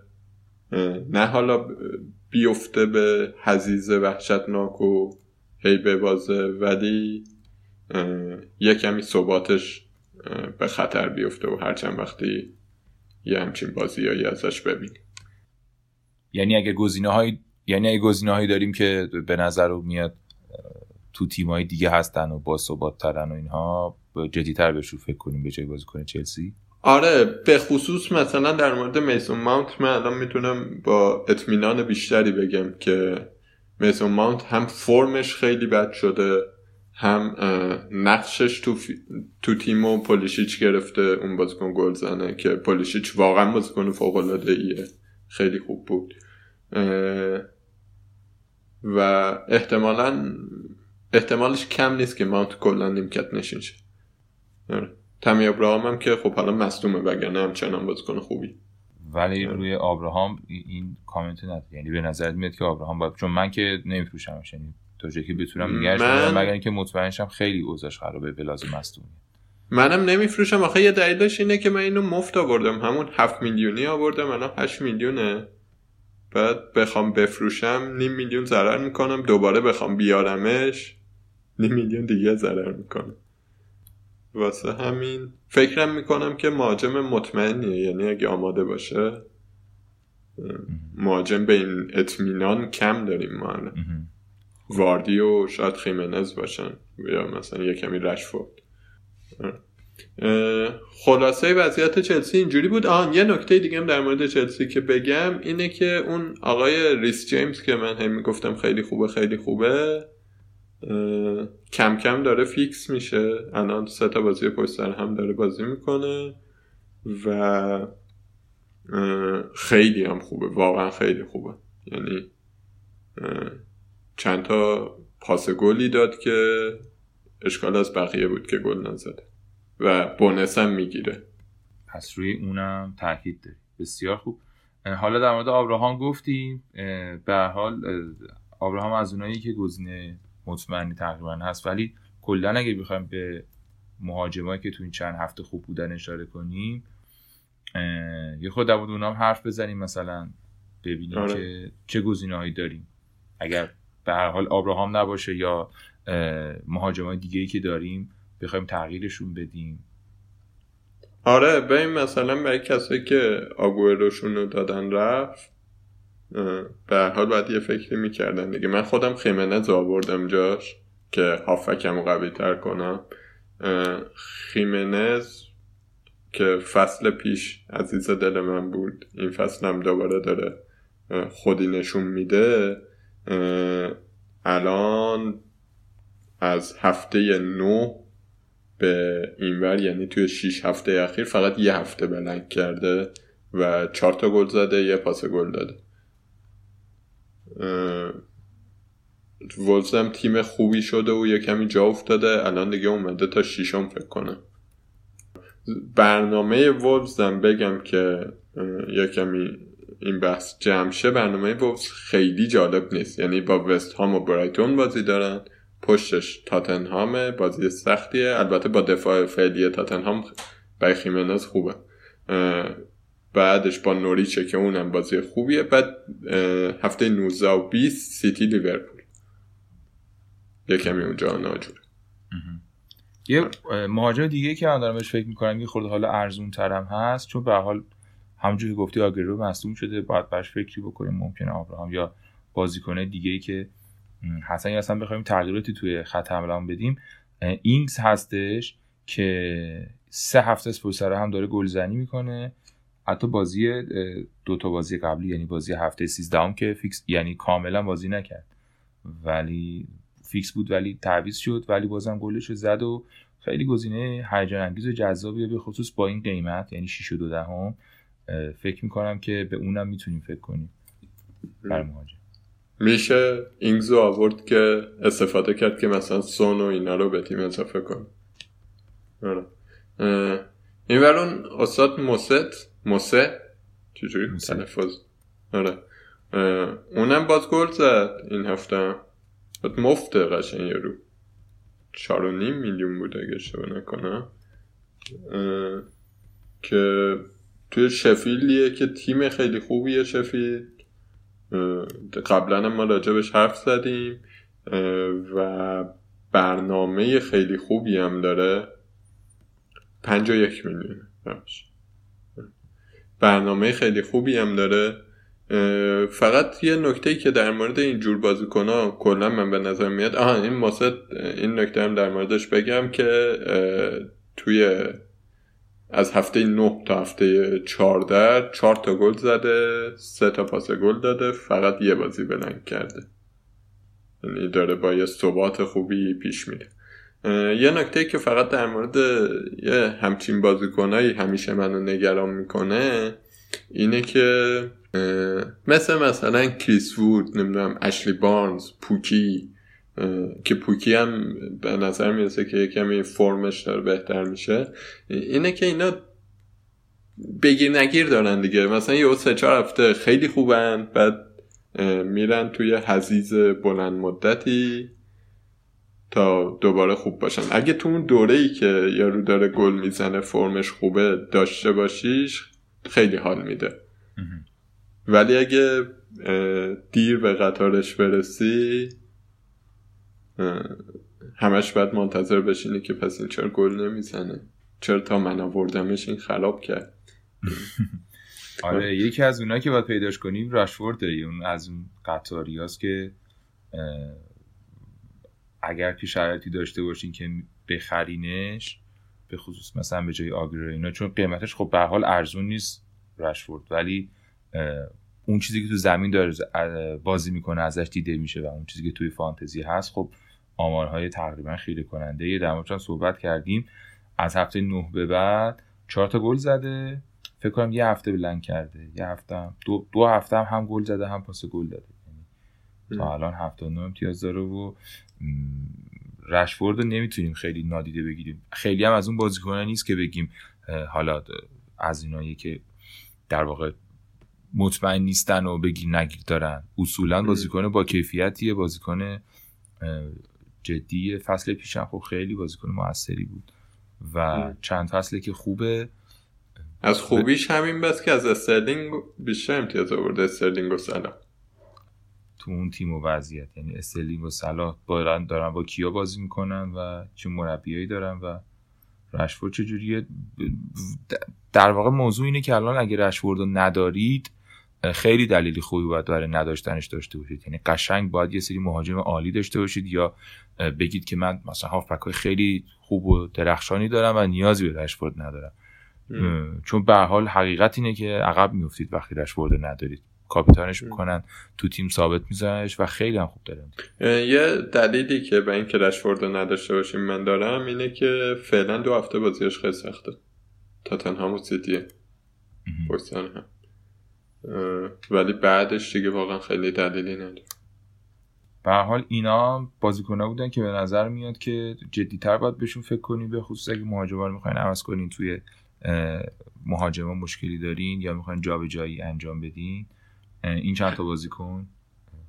نه حالا بیفته به حزیز وحشتناک و هی ببازه ولی یه کمی ثباتش به خطر بیفته و هرچند وقتی یه همچین بازیایی ازش ببینیم. یعنی اگه گزینه های یعنی اگه گزینه هایی داریم که به نظر رو میاد تو تیم های دیگه هستن و با ثبات ترن و اینها جدیتر بهشون فکر کنیم به جای بازیکن چلسی؟ آره به خصوص مثلا در مورد میسون ماونت من الان می‌تونم با اطمینان بیشتری بگم که میسون ماونت هم فرمش خیلی بد شده. هم نقشش تو, تو تیم و پولیشیچ گرفته اون بازیکن گل زنه که پولیشیچ واقعا بازیکن فوق العاده ایه خیلی خوب بود. و احتمالا احتمالش کم نیست که ماونت کلا نیمکت نشین شه. آره. تمی ابراهام هم که خب حالا مصدومه وگرنه همچنان بازیکن خوبی. ولی روی آبراهام این کامنت نداره یعنی به نظر میاد که آبراهام باید چون من که نمیفروشمش یعنی تا جایی که بتونم نگهش من... مگر اینکه مطمئنشم خیلی اوضاعش خرابه به لازم مصدومی منم نمیفروشم. آخه یه دلیلش اینه که من اینو مفت آوردم. همون 7 میلیونی آوردم الان 8 میلیونه. بعد بخوام بفروشم نیم میلیون ضرر می‌کنم. دوباره بخوام بیارمش نیم میلیون دیگه ضرر می‌کنه واسه همین فکرم می‌کنم که مهاجم مطمئنیه. یعنی اگه آماده باشه مهاجم به این اطمینان کم داریم ما واردی و شاید خیمنز باشن. یا مثلا یه کمی رشفورد. خلاصه وضعیت چلسی اینجوری بود. آن یه نکته دیگه در مورد چلسی که بگم اینه که اون آقای ریس جیمز که من هم می‌گفتم خیلی خوبه خیلی خوبه کم کم داره فیکس میشه. الان سه تا بازی پشت هم داره بازی می‌کنه و خیلی هم خوبه. واقعا خیلی خوبه. یعنی چند تا پاس گلی داد که اشکال از بقیه بود که گل نزده. و بونس هم می‌گیره. پس روی اونم تاکید داری بسیار خوب. حالا در مورد آبراهام گفتیم. به حال آبراهام از اونایی که گزینه مطمئنی تقریبا هست ولی کلا اگه بخوایم به مهاجمایی که تو این چند هفته خوب بودن اشاره کنیم یه خود در اونام حرف بزنیم مثلا ببینیم آره. که چه گزینه هایی داریم. اگر به هر حال آبراهام نباشه یا مهاجمای دیگه ای که داریم بخوایم تغییرشون بدیم. آره ببین مثلا برای کسایی که آگوئروشون رو دادن رفت به هر حال باید یه فکری می‌کردن دیگه. من خودم خیمنز آوردم جاش که هافکم قوی تر کنم خیمنز که فصل پیش عزیز دل من بود این فصل هم دوباره داره خودی نشون میده. الان از هفته نو به اینور یعنی توی 6 هفته اخیر فقط یه هفته بلنگ کرده و چهار تا گل زده یه پاس گل داده. ولز هم تیم خوبی شده و یه کمی جا افتاده. الان دیگه اومده تا شیشم فکر کنم. برنامه وولز هم بگم که یه کمی این بحث جمشه برنامه وولز خیلی جالب نیست. یعنی با وست هام و برایتون بازی دارن پشتش تاتنهام بازی سختیه. البته با دفاع فعلی تاتنهام برای خیمنز خوبه. بعدش با نوریچه که اونم بازی خوبیه. بعد هفته 19 و 20 سیتی لیورپول. یه کمی اونجا ناجوره یه مهاجم دیگه که من دارم بهش فکر می‌کنم یه خورده حالا ارزون ترم هست چون به حال همونجوری که گفتی آگرو مصدوم شده باید برش فکری بکنیم ممکنه آبراهام یا بازیکنه دیگه ای که حسن یا اصلا بخوایم تغییراتی توی خط حمله بدیم. اینگز هستش که سه هفته از هم داره گلزنی می‌کنه. حتی بازی دو تا بازی قبلی یعنی بازی هفته 13 که فیکس یعنی کاملا بازی نکرد. ولی فیکس بود ولی تعویض شد ولی بازم گلش زد و خیلی گزینه هیجان انگیز و جذابیه به خصوص با این قیمت یعنی 6 و 2 دهم. فکر می‌کنم که به اونم می‌تونیم فکر کنیم. بر مهاجم میشه اینگزو آورد که استفاده کرد که مثلا سون و اینا رو به تیم اضافه کن آره. این ورون استاد موست موسه؟ چجوری؟ تلفظ. آره. اونم باز گل زد این هفته. مفته قشنگ رو. چار و نیم میلیون بود اگه اشتباه نکنم. که توی شفیلیه که تیم خیلی خوبیه شفیل. قبلا ما راجبش حرف زدیم و برنامه خیلی خوبی هم داره. پنج و یک میلیون. برنامه خیلی خوبی هم داره. فقط یه نکته که در مورد این جور بازیکن ها کلا من به نظر میاد آها این ماسد این نکته هم در موردش بگم که توی از هفته 9 تا هفته 14 4 تا گل زده سه تا پاس گل داده فقط یه بازی بلنگ کرده. یعنی داره با یه ثبات خوبی پیش میره. یه نکته که فقط در مورد یه همچین بازیکنایی همیشه منو نگران می‌کنه اینه که مثل مثلا کریس وود نمی‌دونم اشلی بارنز پوکی که پوکی هم به نظر می‌رسه که کمی فرمش داره بهتر میشه. اینه که اینا بگیر نگیر دارن دیگه. مثلا یه سه چهار هفته خیلی خوبن بعد میرن توی حزیز بلند مدتی تا دوباره خوب باشن. اگه تو اون دوره ای که یارو داره گل می‌زنه فرمش خوبه داشته باشیش خیلی حال میده. ولی اگه دیر به قطارش برسی همش باید منتظر بشینی که پس این چرا گل نمی‌زنه؟ چرا تا من آوردمش این خراب کرد؟ آره یکی از اونایی که باید پیداش کنیم راشفورد اون از اون قطاری که اگر که شرایطی داشته باشین که بخرینش به خصوص مثلا به جای آگرو اینا چون قیمتش خب به حال ارزون نیست رشفورد ولی اون چیزی که تو زمین داره بازی می‌کنه ازش دیده میشه و اون چیزی که توی فانتزی هست خب آمارهای تقریبا خیره کننده در صحبت کردیم از هفته نه به بعد چهار تا گل زده. فکر کنم یه هفته بلند کرده یه هفته هم دو, دو هفته هم, هم گل زده هم پاس گل داده. یعنی تا الان هفته نه امتیاز داره و رشفورد رو نمی‌تونیم خیلی نادیده بگیریم. خیلی هم از اون بازیکنه نیست که بگیم حالا از اینایی که در واقع مطمئن نیستن و بگیر نگیر دارن. اصولا بازیکن با کیفیتیه بازیکن جدی فصل پیشم خب خیلی بازیکن موثری بود و چند فصله که خوبه. از خوبیش همین بس که از استرلینگ بیشتر امتیاز آورده. استرلینگ و صلاح تو اون تیم و وضعیت. یعنی استرلینگ و صلاح دارن دارن با کیا بازی می‌کنن و چه مربیایی دارن و رشفورد چجوریه؟ در واقع موضوع اینه که الان اگه رشفورد رو ندارید خیلی دلیلی خوبی باید برای نداشتنش داشته باشید. یعنی قشنگ باید یه سری مهاجم عالی داشته باشید یا بگید که من مثلا هافبک های خیلی خوب و درخشانی دارم و نیازی به رشفورد ندارم. چون به حال حقیقت اینه که عقب میفتید وقتی رشفورد ندارید. کاپیتانش می‌کنن تو تیم ثابت میزنش و خیلی هم خوب داره یه دلیلی که به این که رشفورد رو نداشته باشیم من دارم اینه که فعلا دو هفته بازیش خیلی سخته. تاتنهام و سیتیه هم. ولی بعدش دیگه واقعا خیلی دلیلی نداره. به حال اینا بازیکنه بودن که به نظر میاد که جدیتر باید بهشون فکر کنیم به خصوص اگه مهاجما رو می‌خواین عوض کنین توی مهاجما مشکلی دارین یا می‌خواین جابجایی انجام بدین. این چند تا بازیکن.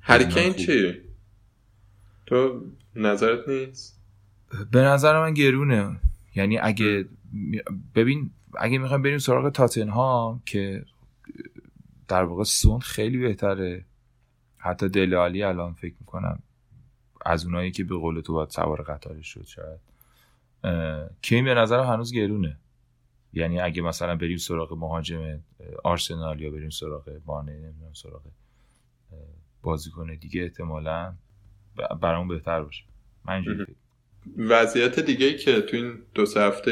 هریکین چی تو نظرت نیست؟ به نظر من گرونه. یعنی اگه ببین اگه می‌خوایم بریم سراغ تاتنهام که در واقع سون خیلی بهتره. حتی دلالی الان فکر می‌کنم از اونایی که به قول تو باید سوار قطارش شد شاید. کین به نظر هنوز گرونه. یعنی اگه مثلا بریم سراغ مهاجم آرسنال یا بریم سراغ بانه نمی‌دونم سراغ بازیکن دیگه احتمالا برامون بهتر باشه. من وضعیت دیگه که تو این دو سه هفته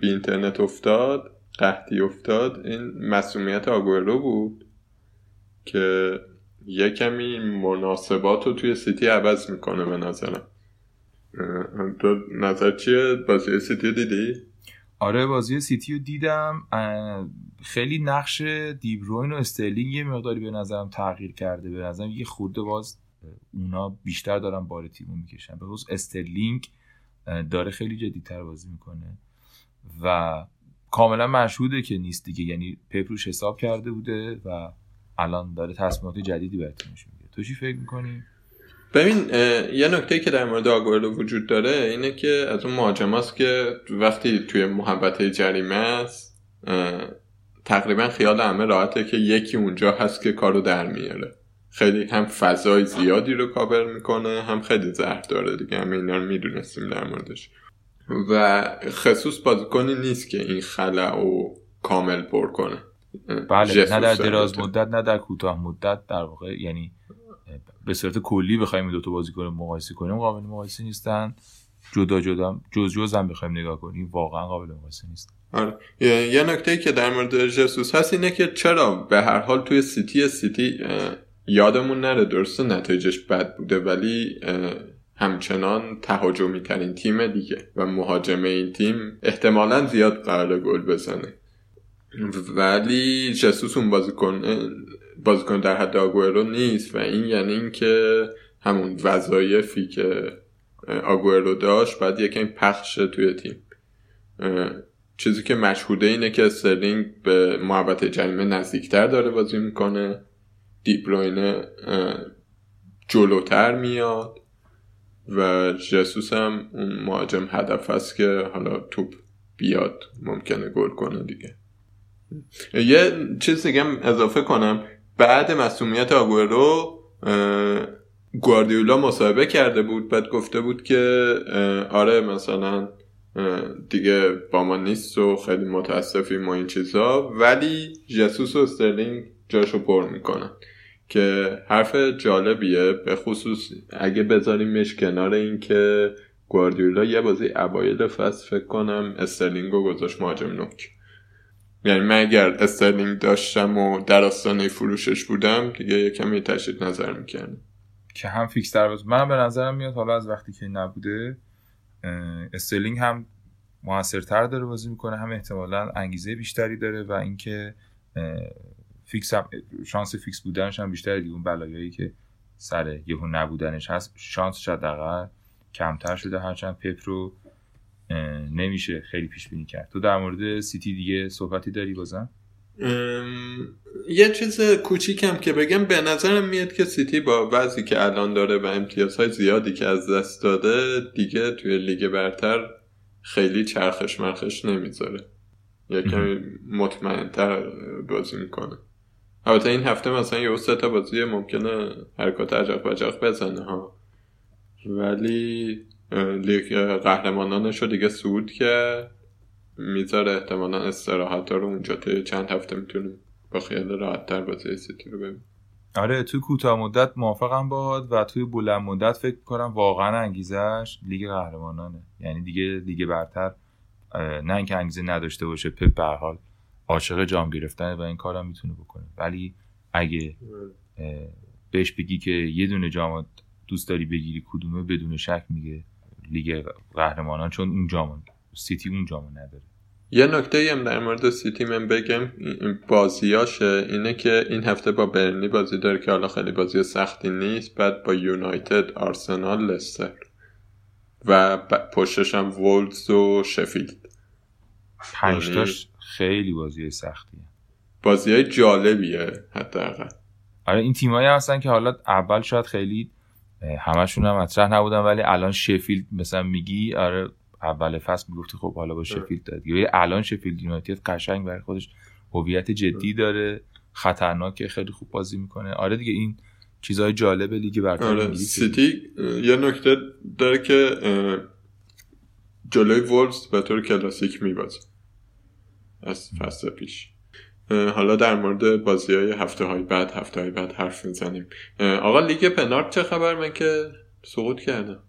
بی اینترنت افتاد قحطی افتاد این مسئولیت آگورو بود که یه کمی مناسبات رو توی سیتی عوض می‌کنه به نظرم. تو نظر چیه؟ بازی سیتی دیدی؟ آره بازی سیتی رو دیدم. خیلی نقش دیبروین و استرلینگ یه مقداری به نظرم تغییر کرده. به نظرم یه خورده باز اونا بیشتر دارن بار تیمو می‌کشن. به خصوص استرلینگ داره خیلی جدیتر بازی می‌کنه و کاملا مشهوده که نیست دیگه. یعنی پپ روش حساب کرده بوده و الان داره تصمیمات جدیدی بر تیمش می‌گیره تو چی فکر می‌کنی؟ ببین یه نکته که در مورد آگوئرو وجود داره اینه که از اون مهاجماست که وقتی توی محبت جریمه است تقریبا خیال همه راحته که یکی اونجا هست که کارو در میاره. خیلی هم فضای زیادی رو کابر می‌کنه هم خیلی زهر داره دیگه. همه اینا رو می‌دونستیم در موردش. و خصوص بازیکنی نیست که این خلع و کامل پر کنه. بله نه در دراز مدت نه در کوتاه مدت در واقع یعنی به صورت کلی بخوایم این دو تا بازیکن مقایسه کنیم قابل مقایسه نیستن. جدا جدا جز جز هم بخوایم نگاه کنیم واقعا قابل مقایسه نیست. آره. یه نکته که در مورد جسوس هست اینه که چرا به هر حال توی سیتی سیتی یادمون نره درسته نتایجش بد بوده ولی همچنان تهاجمی ترین تیم دیگه و مهاجم این تیم احتمالا زیاد قرار گل بزنه. ولی جسوس اون بازیکن بازیکن در حد آگوئرو نیست و این یعنی اینکه همون وظایفی که آگوئرو داشت بعد یکم پخش توی تیم. چیزی که مشهوده اینه که استرلینگ به محبت جریمه نزدیکتر داره بازی می‌کنه. دیبروینه جلوتر میاد. و جسوس هم اون مهاجم هدف است که حالا توپ بیاد ممکنه گل کنه دیگه. یه چیز دیگه اضافه کنم. بعد مسئولیت آگورو گواردیولا مصاحبه کرده بود بعد گفته بود که آره مثلا دیگه با ما نیست و خیلی متاسفیم و این چیزها ولی جسوس و استرلینگ جاشو پر می‌کنن. که حرف جالبیه به خصوص اگه بذاریمش کنار این که گواردیولا یه بازی اوایل فصل فکر کنم استرلینگ رو گذاشت مهاجم نوک. یعنی من اگر استرلینگ داشتم و در آستانه فروشش بودم دیگه یه کمی تجدید نظر می‌کردم. که هم فیکس در من به نظرم میاد حالا از وقتی که نبوده استرلینگ هم موثرتر داره بازی می‌کنه هم احتمالا انگیزه بیشتری داره و اینکه فیکس هم شانس فیکس بودنش هم بیشتره دیگه. اون بلایایی که سر یهو نبودنش هست شانس شاید کمتر شده. هرچند پپ رو نمیشه خیلی پیش بینی کرد. تو در مورد سیتی دیگه صحبتی داری بازم؟ یه چیز کوچیکم که بگم به نظرم میاد که سیتی با وضعی که الان داره و امتیازهای زیادی که از دست داده دیگه توی لیگ برتر خیلی چرخش مرخش نمی‌ذاره. یکم مطمئنتر بازی می‌کنه. البته این هفته مثلا یه سه تا بازی ممکنه حرکات عجق بجق بزنه ها. ولی لیگ قهرمانانش رو دیگه صعود کرده احتمالا استراحت رو اونجا تا چند هفته می‌تونیم با خیال راحت تر بازی سیتی رو ببینیم. آره توی کوتاه مدت موافقم باهات و توی بلند مدت فکر کنم واقعا انگیزش لیگ قهرمانانه. یعنی دیگه لیگ برتر نه اینکه انگیزه نداشته باشه پپ به حال. عاشق جام گرفتن و این کارم می‌تونه بکنه. ولی اگه بهش بگی که یه دونه جام دوست داری بگیری کدومه بدون شک میگه لیگ قهرمانان چون اون جام سیتی اون جامو نداره. یه نکته هم در مورد سیتی من بگم بازیاشه اینه که این هفته با برنی بازی داره که حالا خیلی بازی سختی نیست بعد با یونایتد آرسنال لستر و پشتش هم وولز و شفیلد. پنجتاش یعنی خیلی بازی سختیه. بازی های جالبیه حداقل. آره این تیمایی هستن که حالا اول شاید خیلی همشون هم مطرح نبودن ولی الان شفیلد مثلا میگی آره اول فصل می‌گفتی خب حالا با شفیلد داد یا الان شفیلد یونایتد قشنگ برای خودش هویت جدی داره خطرناکه خیلی خوب بازی می‌کنه. آره دیگه این چیزهای جالب لیگ برتر آره سیتی یه نکته داره که جلوی ولوز به طور کلاسیک میبازه. از فصل پیش. حالا در مورد بازی های هفته های بعد هفته های بعد حرف می‌زنیم. آقا لیگ پنارت چه خبر؟ من که سقوط کردم.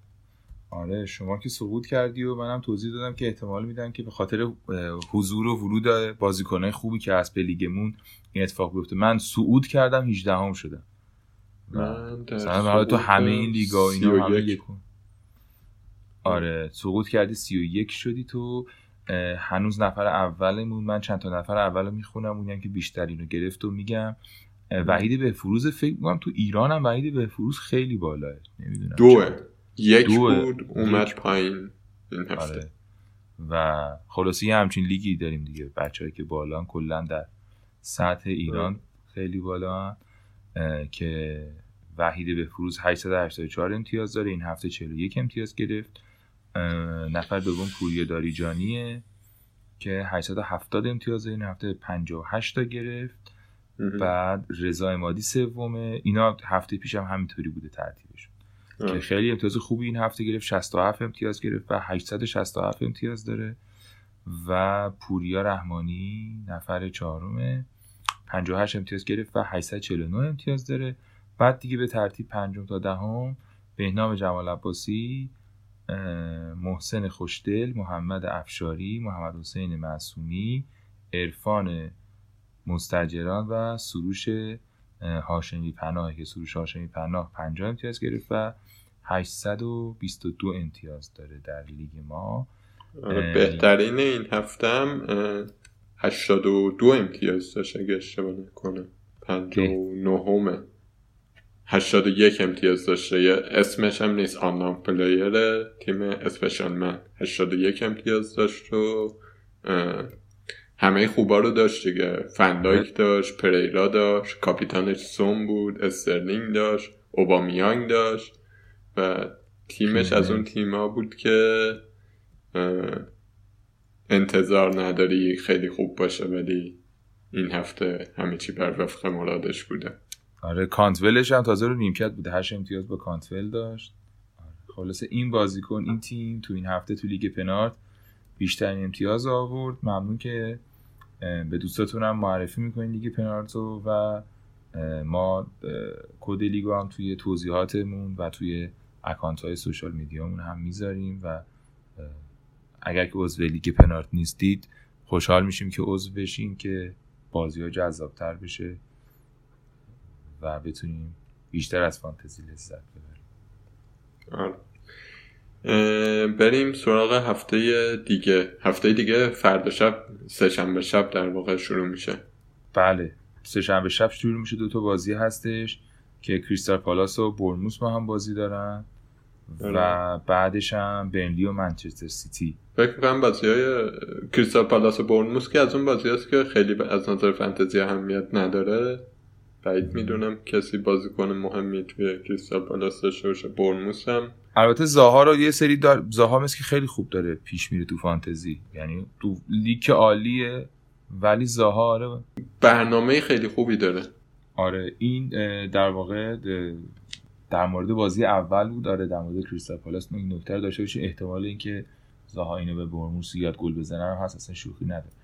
آره شما که سقوط کردی و منم توضیح دادم که احتمال میدم که به خاطر حضور و ورود بازیکنهای خوبی که هست به لیگمون این اتفاق بیفته. من صعود کردم 18 هم شدم. من در تو همه این لیگا اینا همه آره سقوط کردی 31 شدی تو. هنوز نفر اولمون من چند تا نفر اول می‌خونم اونی که بیشترین رو گرفت و میگم وحید به فروز فکر می‌کنم تو ایران هم وحید به فروز خیلی بالاه نمی‌دونم دوه. یک بود اومد پایین این هفته. آره. و خلاصی همچین لیگی داریم دیگه. بچههایی که بالان کلا در سطح ایران خیلی بالا که وحید به فروز 884 امتیاز داره. این هفته 41 امتیاز گرفت. نفر دوم پوریه داریجانیه که 870 امتیاز این هفته 58 تا گرفت. بعد رضا امادی سومه. اینا هفته پیش هم همینطوری بوده ترتیبشون که خیلی امتیاز خوبی این هفته گرفت 67 امتیاز گرفت و 867 امتیاز داره. و پوریا رحمانی نفر چهارمه 58 امتیاز گرفت و 849 امتیاز داره. بعد دیگه به ترتیب پنجم تا دهم بهنام جمال عباسی محسن خوشدل محمد افشاری محمد حسین معصومی عرفان مستجران و سروش هاشمی پناه که سروش هاشمی پناه 50 امتیاز گرفت و 822 امتیاز داره در لیگ ما. آره، بهترین این هفته هم 82 امتیاز داشت اگه اشتباه نکنه 59 همه 81 امتیاز داشته. اسمش هم نیست. آنام پلیر تیم اسپشال من. 81 امتیاز داشت و همه خوبا رو داشت دیگه. فندایک داشت پریرا داشت کاپیتانش سوم بود استرلینگ داشت اوبامیانگ داشت و تیمش از اون تیما بود که انتظار نداری خیلی خوب باشه ولی این هفته همه چی بر وفق مرادش بوده. آره کانتولش هم تازه رو نیمکت بوده. هشت امتیاز با کانتول داشت. آره. خلاصه این بازیکن این تیم تو این هفته تو لیگ پنارت بیشترین امتیاز آورد. ممنون که به دوستاتونم معرفی می‌کنین لیگ پنارتو و ما کد لیگو هم توی توضیحاتمون و توی اکانت های social media مون هم می‌ذاریم و اگر که عضو لیگ پنارت نیستید خوشحال میشیم که عضو بشین که بازی ها جذابتر بشه. و بتونیم بیشتر از فانتزی لذت ببریم. آره. بریم سراغ هفته دیگه. هفته دیگه فردا شب سه شنبه شب در واقع شروع میشه. بله. سه شنبه شب شروع میشه. دو تا بازی هستش که کریستال پالاس و برموس با هم بازی دارن. و آره. بعدش هم بنلی و منچستر سیتی. فکر کنم بازی های کریستال پالاس و برموس که از اون بازی هست که خیلی از نظر فانتزی اهمیت نداره. بعید می‌دونم کسی بازیکن مهمی توی کریستال پالاس داشته باشه. برموس هم البته زاها رو یه سری دار... زاها مثل که خیلی خوب داره پیش میره تو فانتزی. یعنی تو لیک عالیه ولی زاها آره. برنامه خیلی خوبی داره. آره این در واقع در مورد بازی اول بود. آره در مورد کریستال پالاس این نکته داشته باشه احتمال اینکه زاها اینو به برموس یاد گل بزنه رو هست اصلا شوخی نداره.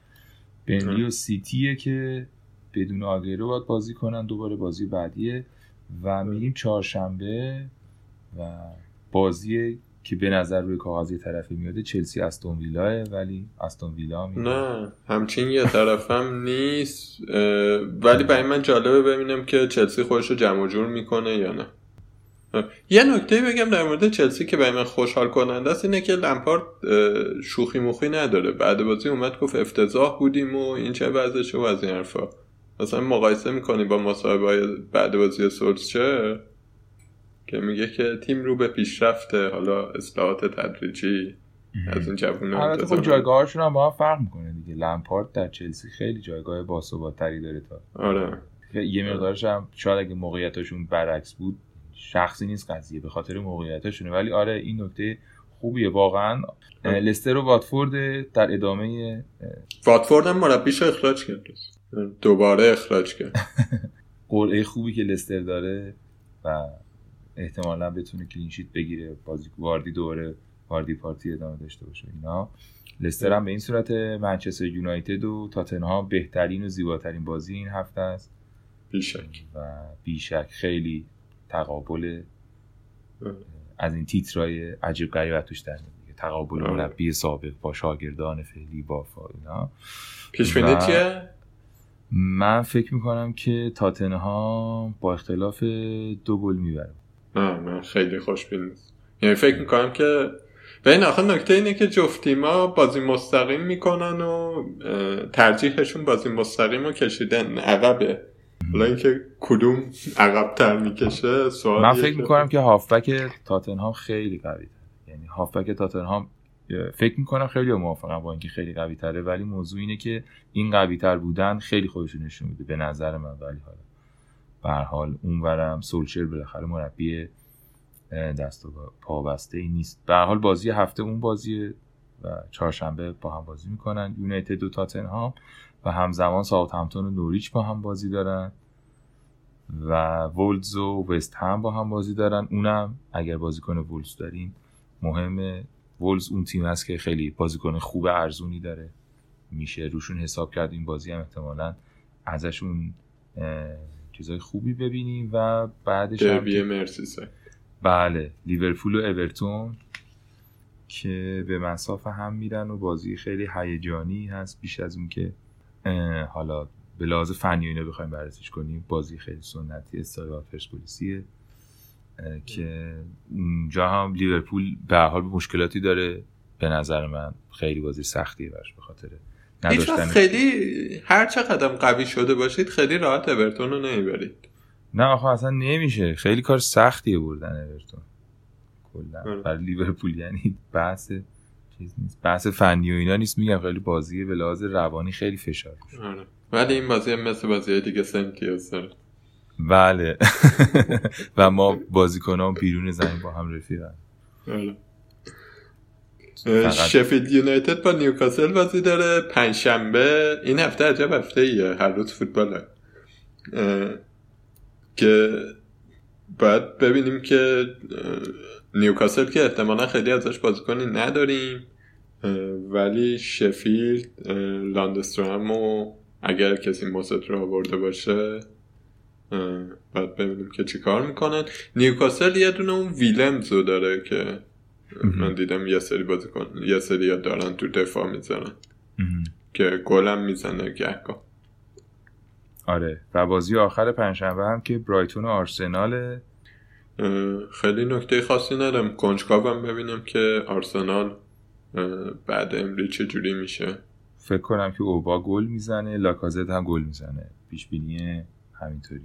بنلی و سیتیه که بدون آگیرو باید بازی کنن. دوباره بازی بعدیه. و میریم چهارشنبه و بازی که به نظر روی کاغذ یه طرفی میاده چلسی استون ویلاه ولی استون ویلا نه همچین یه طرفم نیست. ولی برای من جالبه ببینم که چلسی خودش رو جمع جور می‌کنه یا نه. یه نکته بگم در مورد چلسی که برای من خوشحال کننده است اینه که لمپارد شوخی موخی نداره. بعد بازی اومد گفت افتضاح بودیم و این چه وضعشه و از این حرفا. مثلا مقایسه می‌کنی با مصاحبه بعد بازی چه؟ که میگه که تیم رو به پیشرفته حالا اصلاحات تدریجی از این جوون البته خب جایگاهشون هم با هم فرق می‌کنه دیگه. لمپارد در چلسی خیلی جایگاه باثباتتری داره تا. آره. یه مقدارش هم شاید اگه موقعیتشون برعکس بود شخصی نیست قضیه به خاطر موقعیتشونه ولی آره این نکته خوبیه واقعا. لستر و واتفورد در ادامه واتفورد هم مربیش اخراج کرد. دوباره اخراج کرد. قرعه خوبی که لستر داره و احتمالا بتونه کلینشیت بگیره بازی واردی دوره واردی پارتی ادامه داشته باشه اینا. لستر هم به این صورت منچستر یونایتد و تاتنهام بهترین و زیباترین بازی این هفته است. بیشک. و بیشک خیلی تقابل از این تیترای عجیب غریب توش در تقابل آره. مربی سابق با شاگردان فعلی با اینا. پیش چیه؟ من فکر می‌کنم که تاتنهام با اختلاف دو گل می‌بره. نه من خیلی خوشبین نیست. یعنی فکر می‌کنم که به این آخه نکته اینه که جفتیما بازی مستقیم می‌کنن و ترجیحشون بازی مستقیم رو کشیدن عقبه. حالا اینکه کدوم عقبتر می‌کشه سوال من فکر می‌کنم که هافبک تاتنهام خیلی قوی یعنی هافبک تاتنهام فکر می‌کنم خیلی موافقم با اینکه خیلی قوی تره ولی موضوع اینه که این قوی تر بودن خیلی خودشون نشون میده به نظر من ولی حالا به حال اونورم سولشر بالاخره مربی دست و پابسته ای نیست. به حال بازی هفته اون بازی و چهارشنبه با هم بازی می‌کنن. یونایتد و تاتنهام و همزمان همتون و نوریچ با هم بازی دارن و وولز و وست هم با هم بازی دارن. اونم اگر بازیکن وولز دارین مهمه. وولز اون تیم هست که خیلی بازیکن خوب ارزونی داره. میشه روشون حساب کرد این بازی هم احتمالا ازشون چیزای خوبی ببینیم و بعدش هم بله لیورپول و اورتون که به مسافه هم میرن و بازی خیلی هیجانی هست. بیش از اون که حالا به لحاظ فنی اینو بخوایم بررسیش کنیم بازی خیلی سنتی استایل پرسپولیسیه که اونجا هم لیورپول به حال مشکلاتی داره. به نظر من خیلی بازی سختیه براش به خاطر هیچ خیلی هر چقدر قوی شده باشید خیلی راحت اورتون رو نمی‌برید. نه آخه اصلا نمیشه. خیلی کار سختیه بردن اورتون. کلا. آره. برای لیورپول یعنی بحث چیز نیست. بحث فنی و اینا نیست. میگم خیلی بازی به لحاظ روانی خیلی فشار آره. ولی این بازی مثل بازی دیگه داره. بله. و ما بازیکنان بیرون زمین با هم رفیقن بله. شفیلد یونایتد با نیوکاسل بازی داره. پنجشنبه این هفته عجب هفته ایه هر روز فوتباله که باید ببینیم که نیوکاسل که احتمالا خیلی ازش بازیکنی نداریم. ولی شفیلد لاندسترام و اگر کسی موست رو آورده باشه باید ببینیم که چی کار می‌کنن. نیوکاسل یه دونه اون ویلمز رو داره که من دیدم یه سری بازیکن یه سری دارن تو دفاع می‌زنن که گلم می‌زنه گهگاه. آره. و بازی آخر پنجشنبه هم که برایتون و آرسنال خیلی نکته خاصی ندارم. کنجکاوم هم ببینم که آرسنال بعد امری چه جوری میشه. فکر کنم که اوبا گل می‌زنه لاکازت هم گل می‌زنه. پیش بینی همینطوری.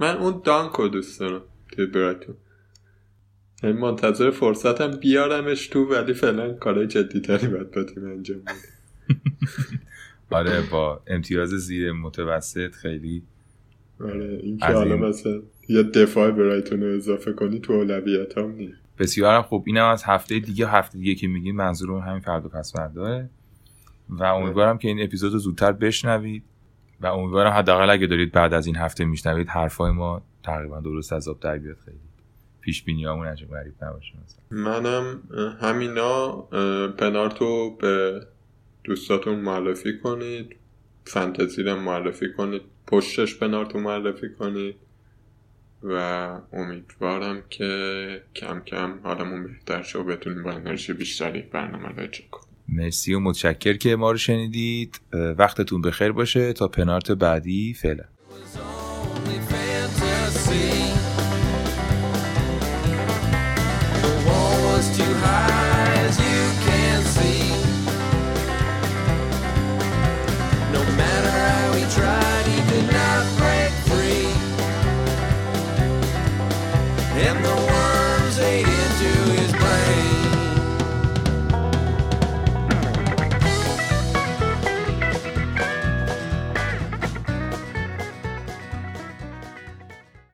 من اون دانکو دوست دارم توی برایتون. یعنی منتظر فرصتم بیارمش تو ولی فعلا کارهای جدیتری باید با تیم انجام آره با امتیاز زیر متوسط خیلی آره این که حالا مثلا یه دفاع برایتون رو اضافه کنی تو اولویت هم نیست. بسیار خوب. اینم از هفته دیگه هفته دیگه که میگیم منظورم همین فردا پس فرداه و امیدوارم که این اپیزود رو زودتر بشنوید. و امیدوارم حداقل اگه دارید بعد از این هفته میشنوید حرفای ما تقریبا درست از آب در بیاد خیلی. پیش بینیامون عجب غریب نباشه منم همینا پنارتو به دوستاتون معرفی کنید. فانتزی رو معرفی کنید. پشتش پنارتو معرفی کنید. و امیدوارم که کم کم حالمون بهتر شد و بتونیم با انرژی بیشتری برنامه رو اجرا کنیم. مرسی و متشکر که ما رو شنیدید. وقتتون بخیر باشه. تا پنارت بعدی فعلا. And the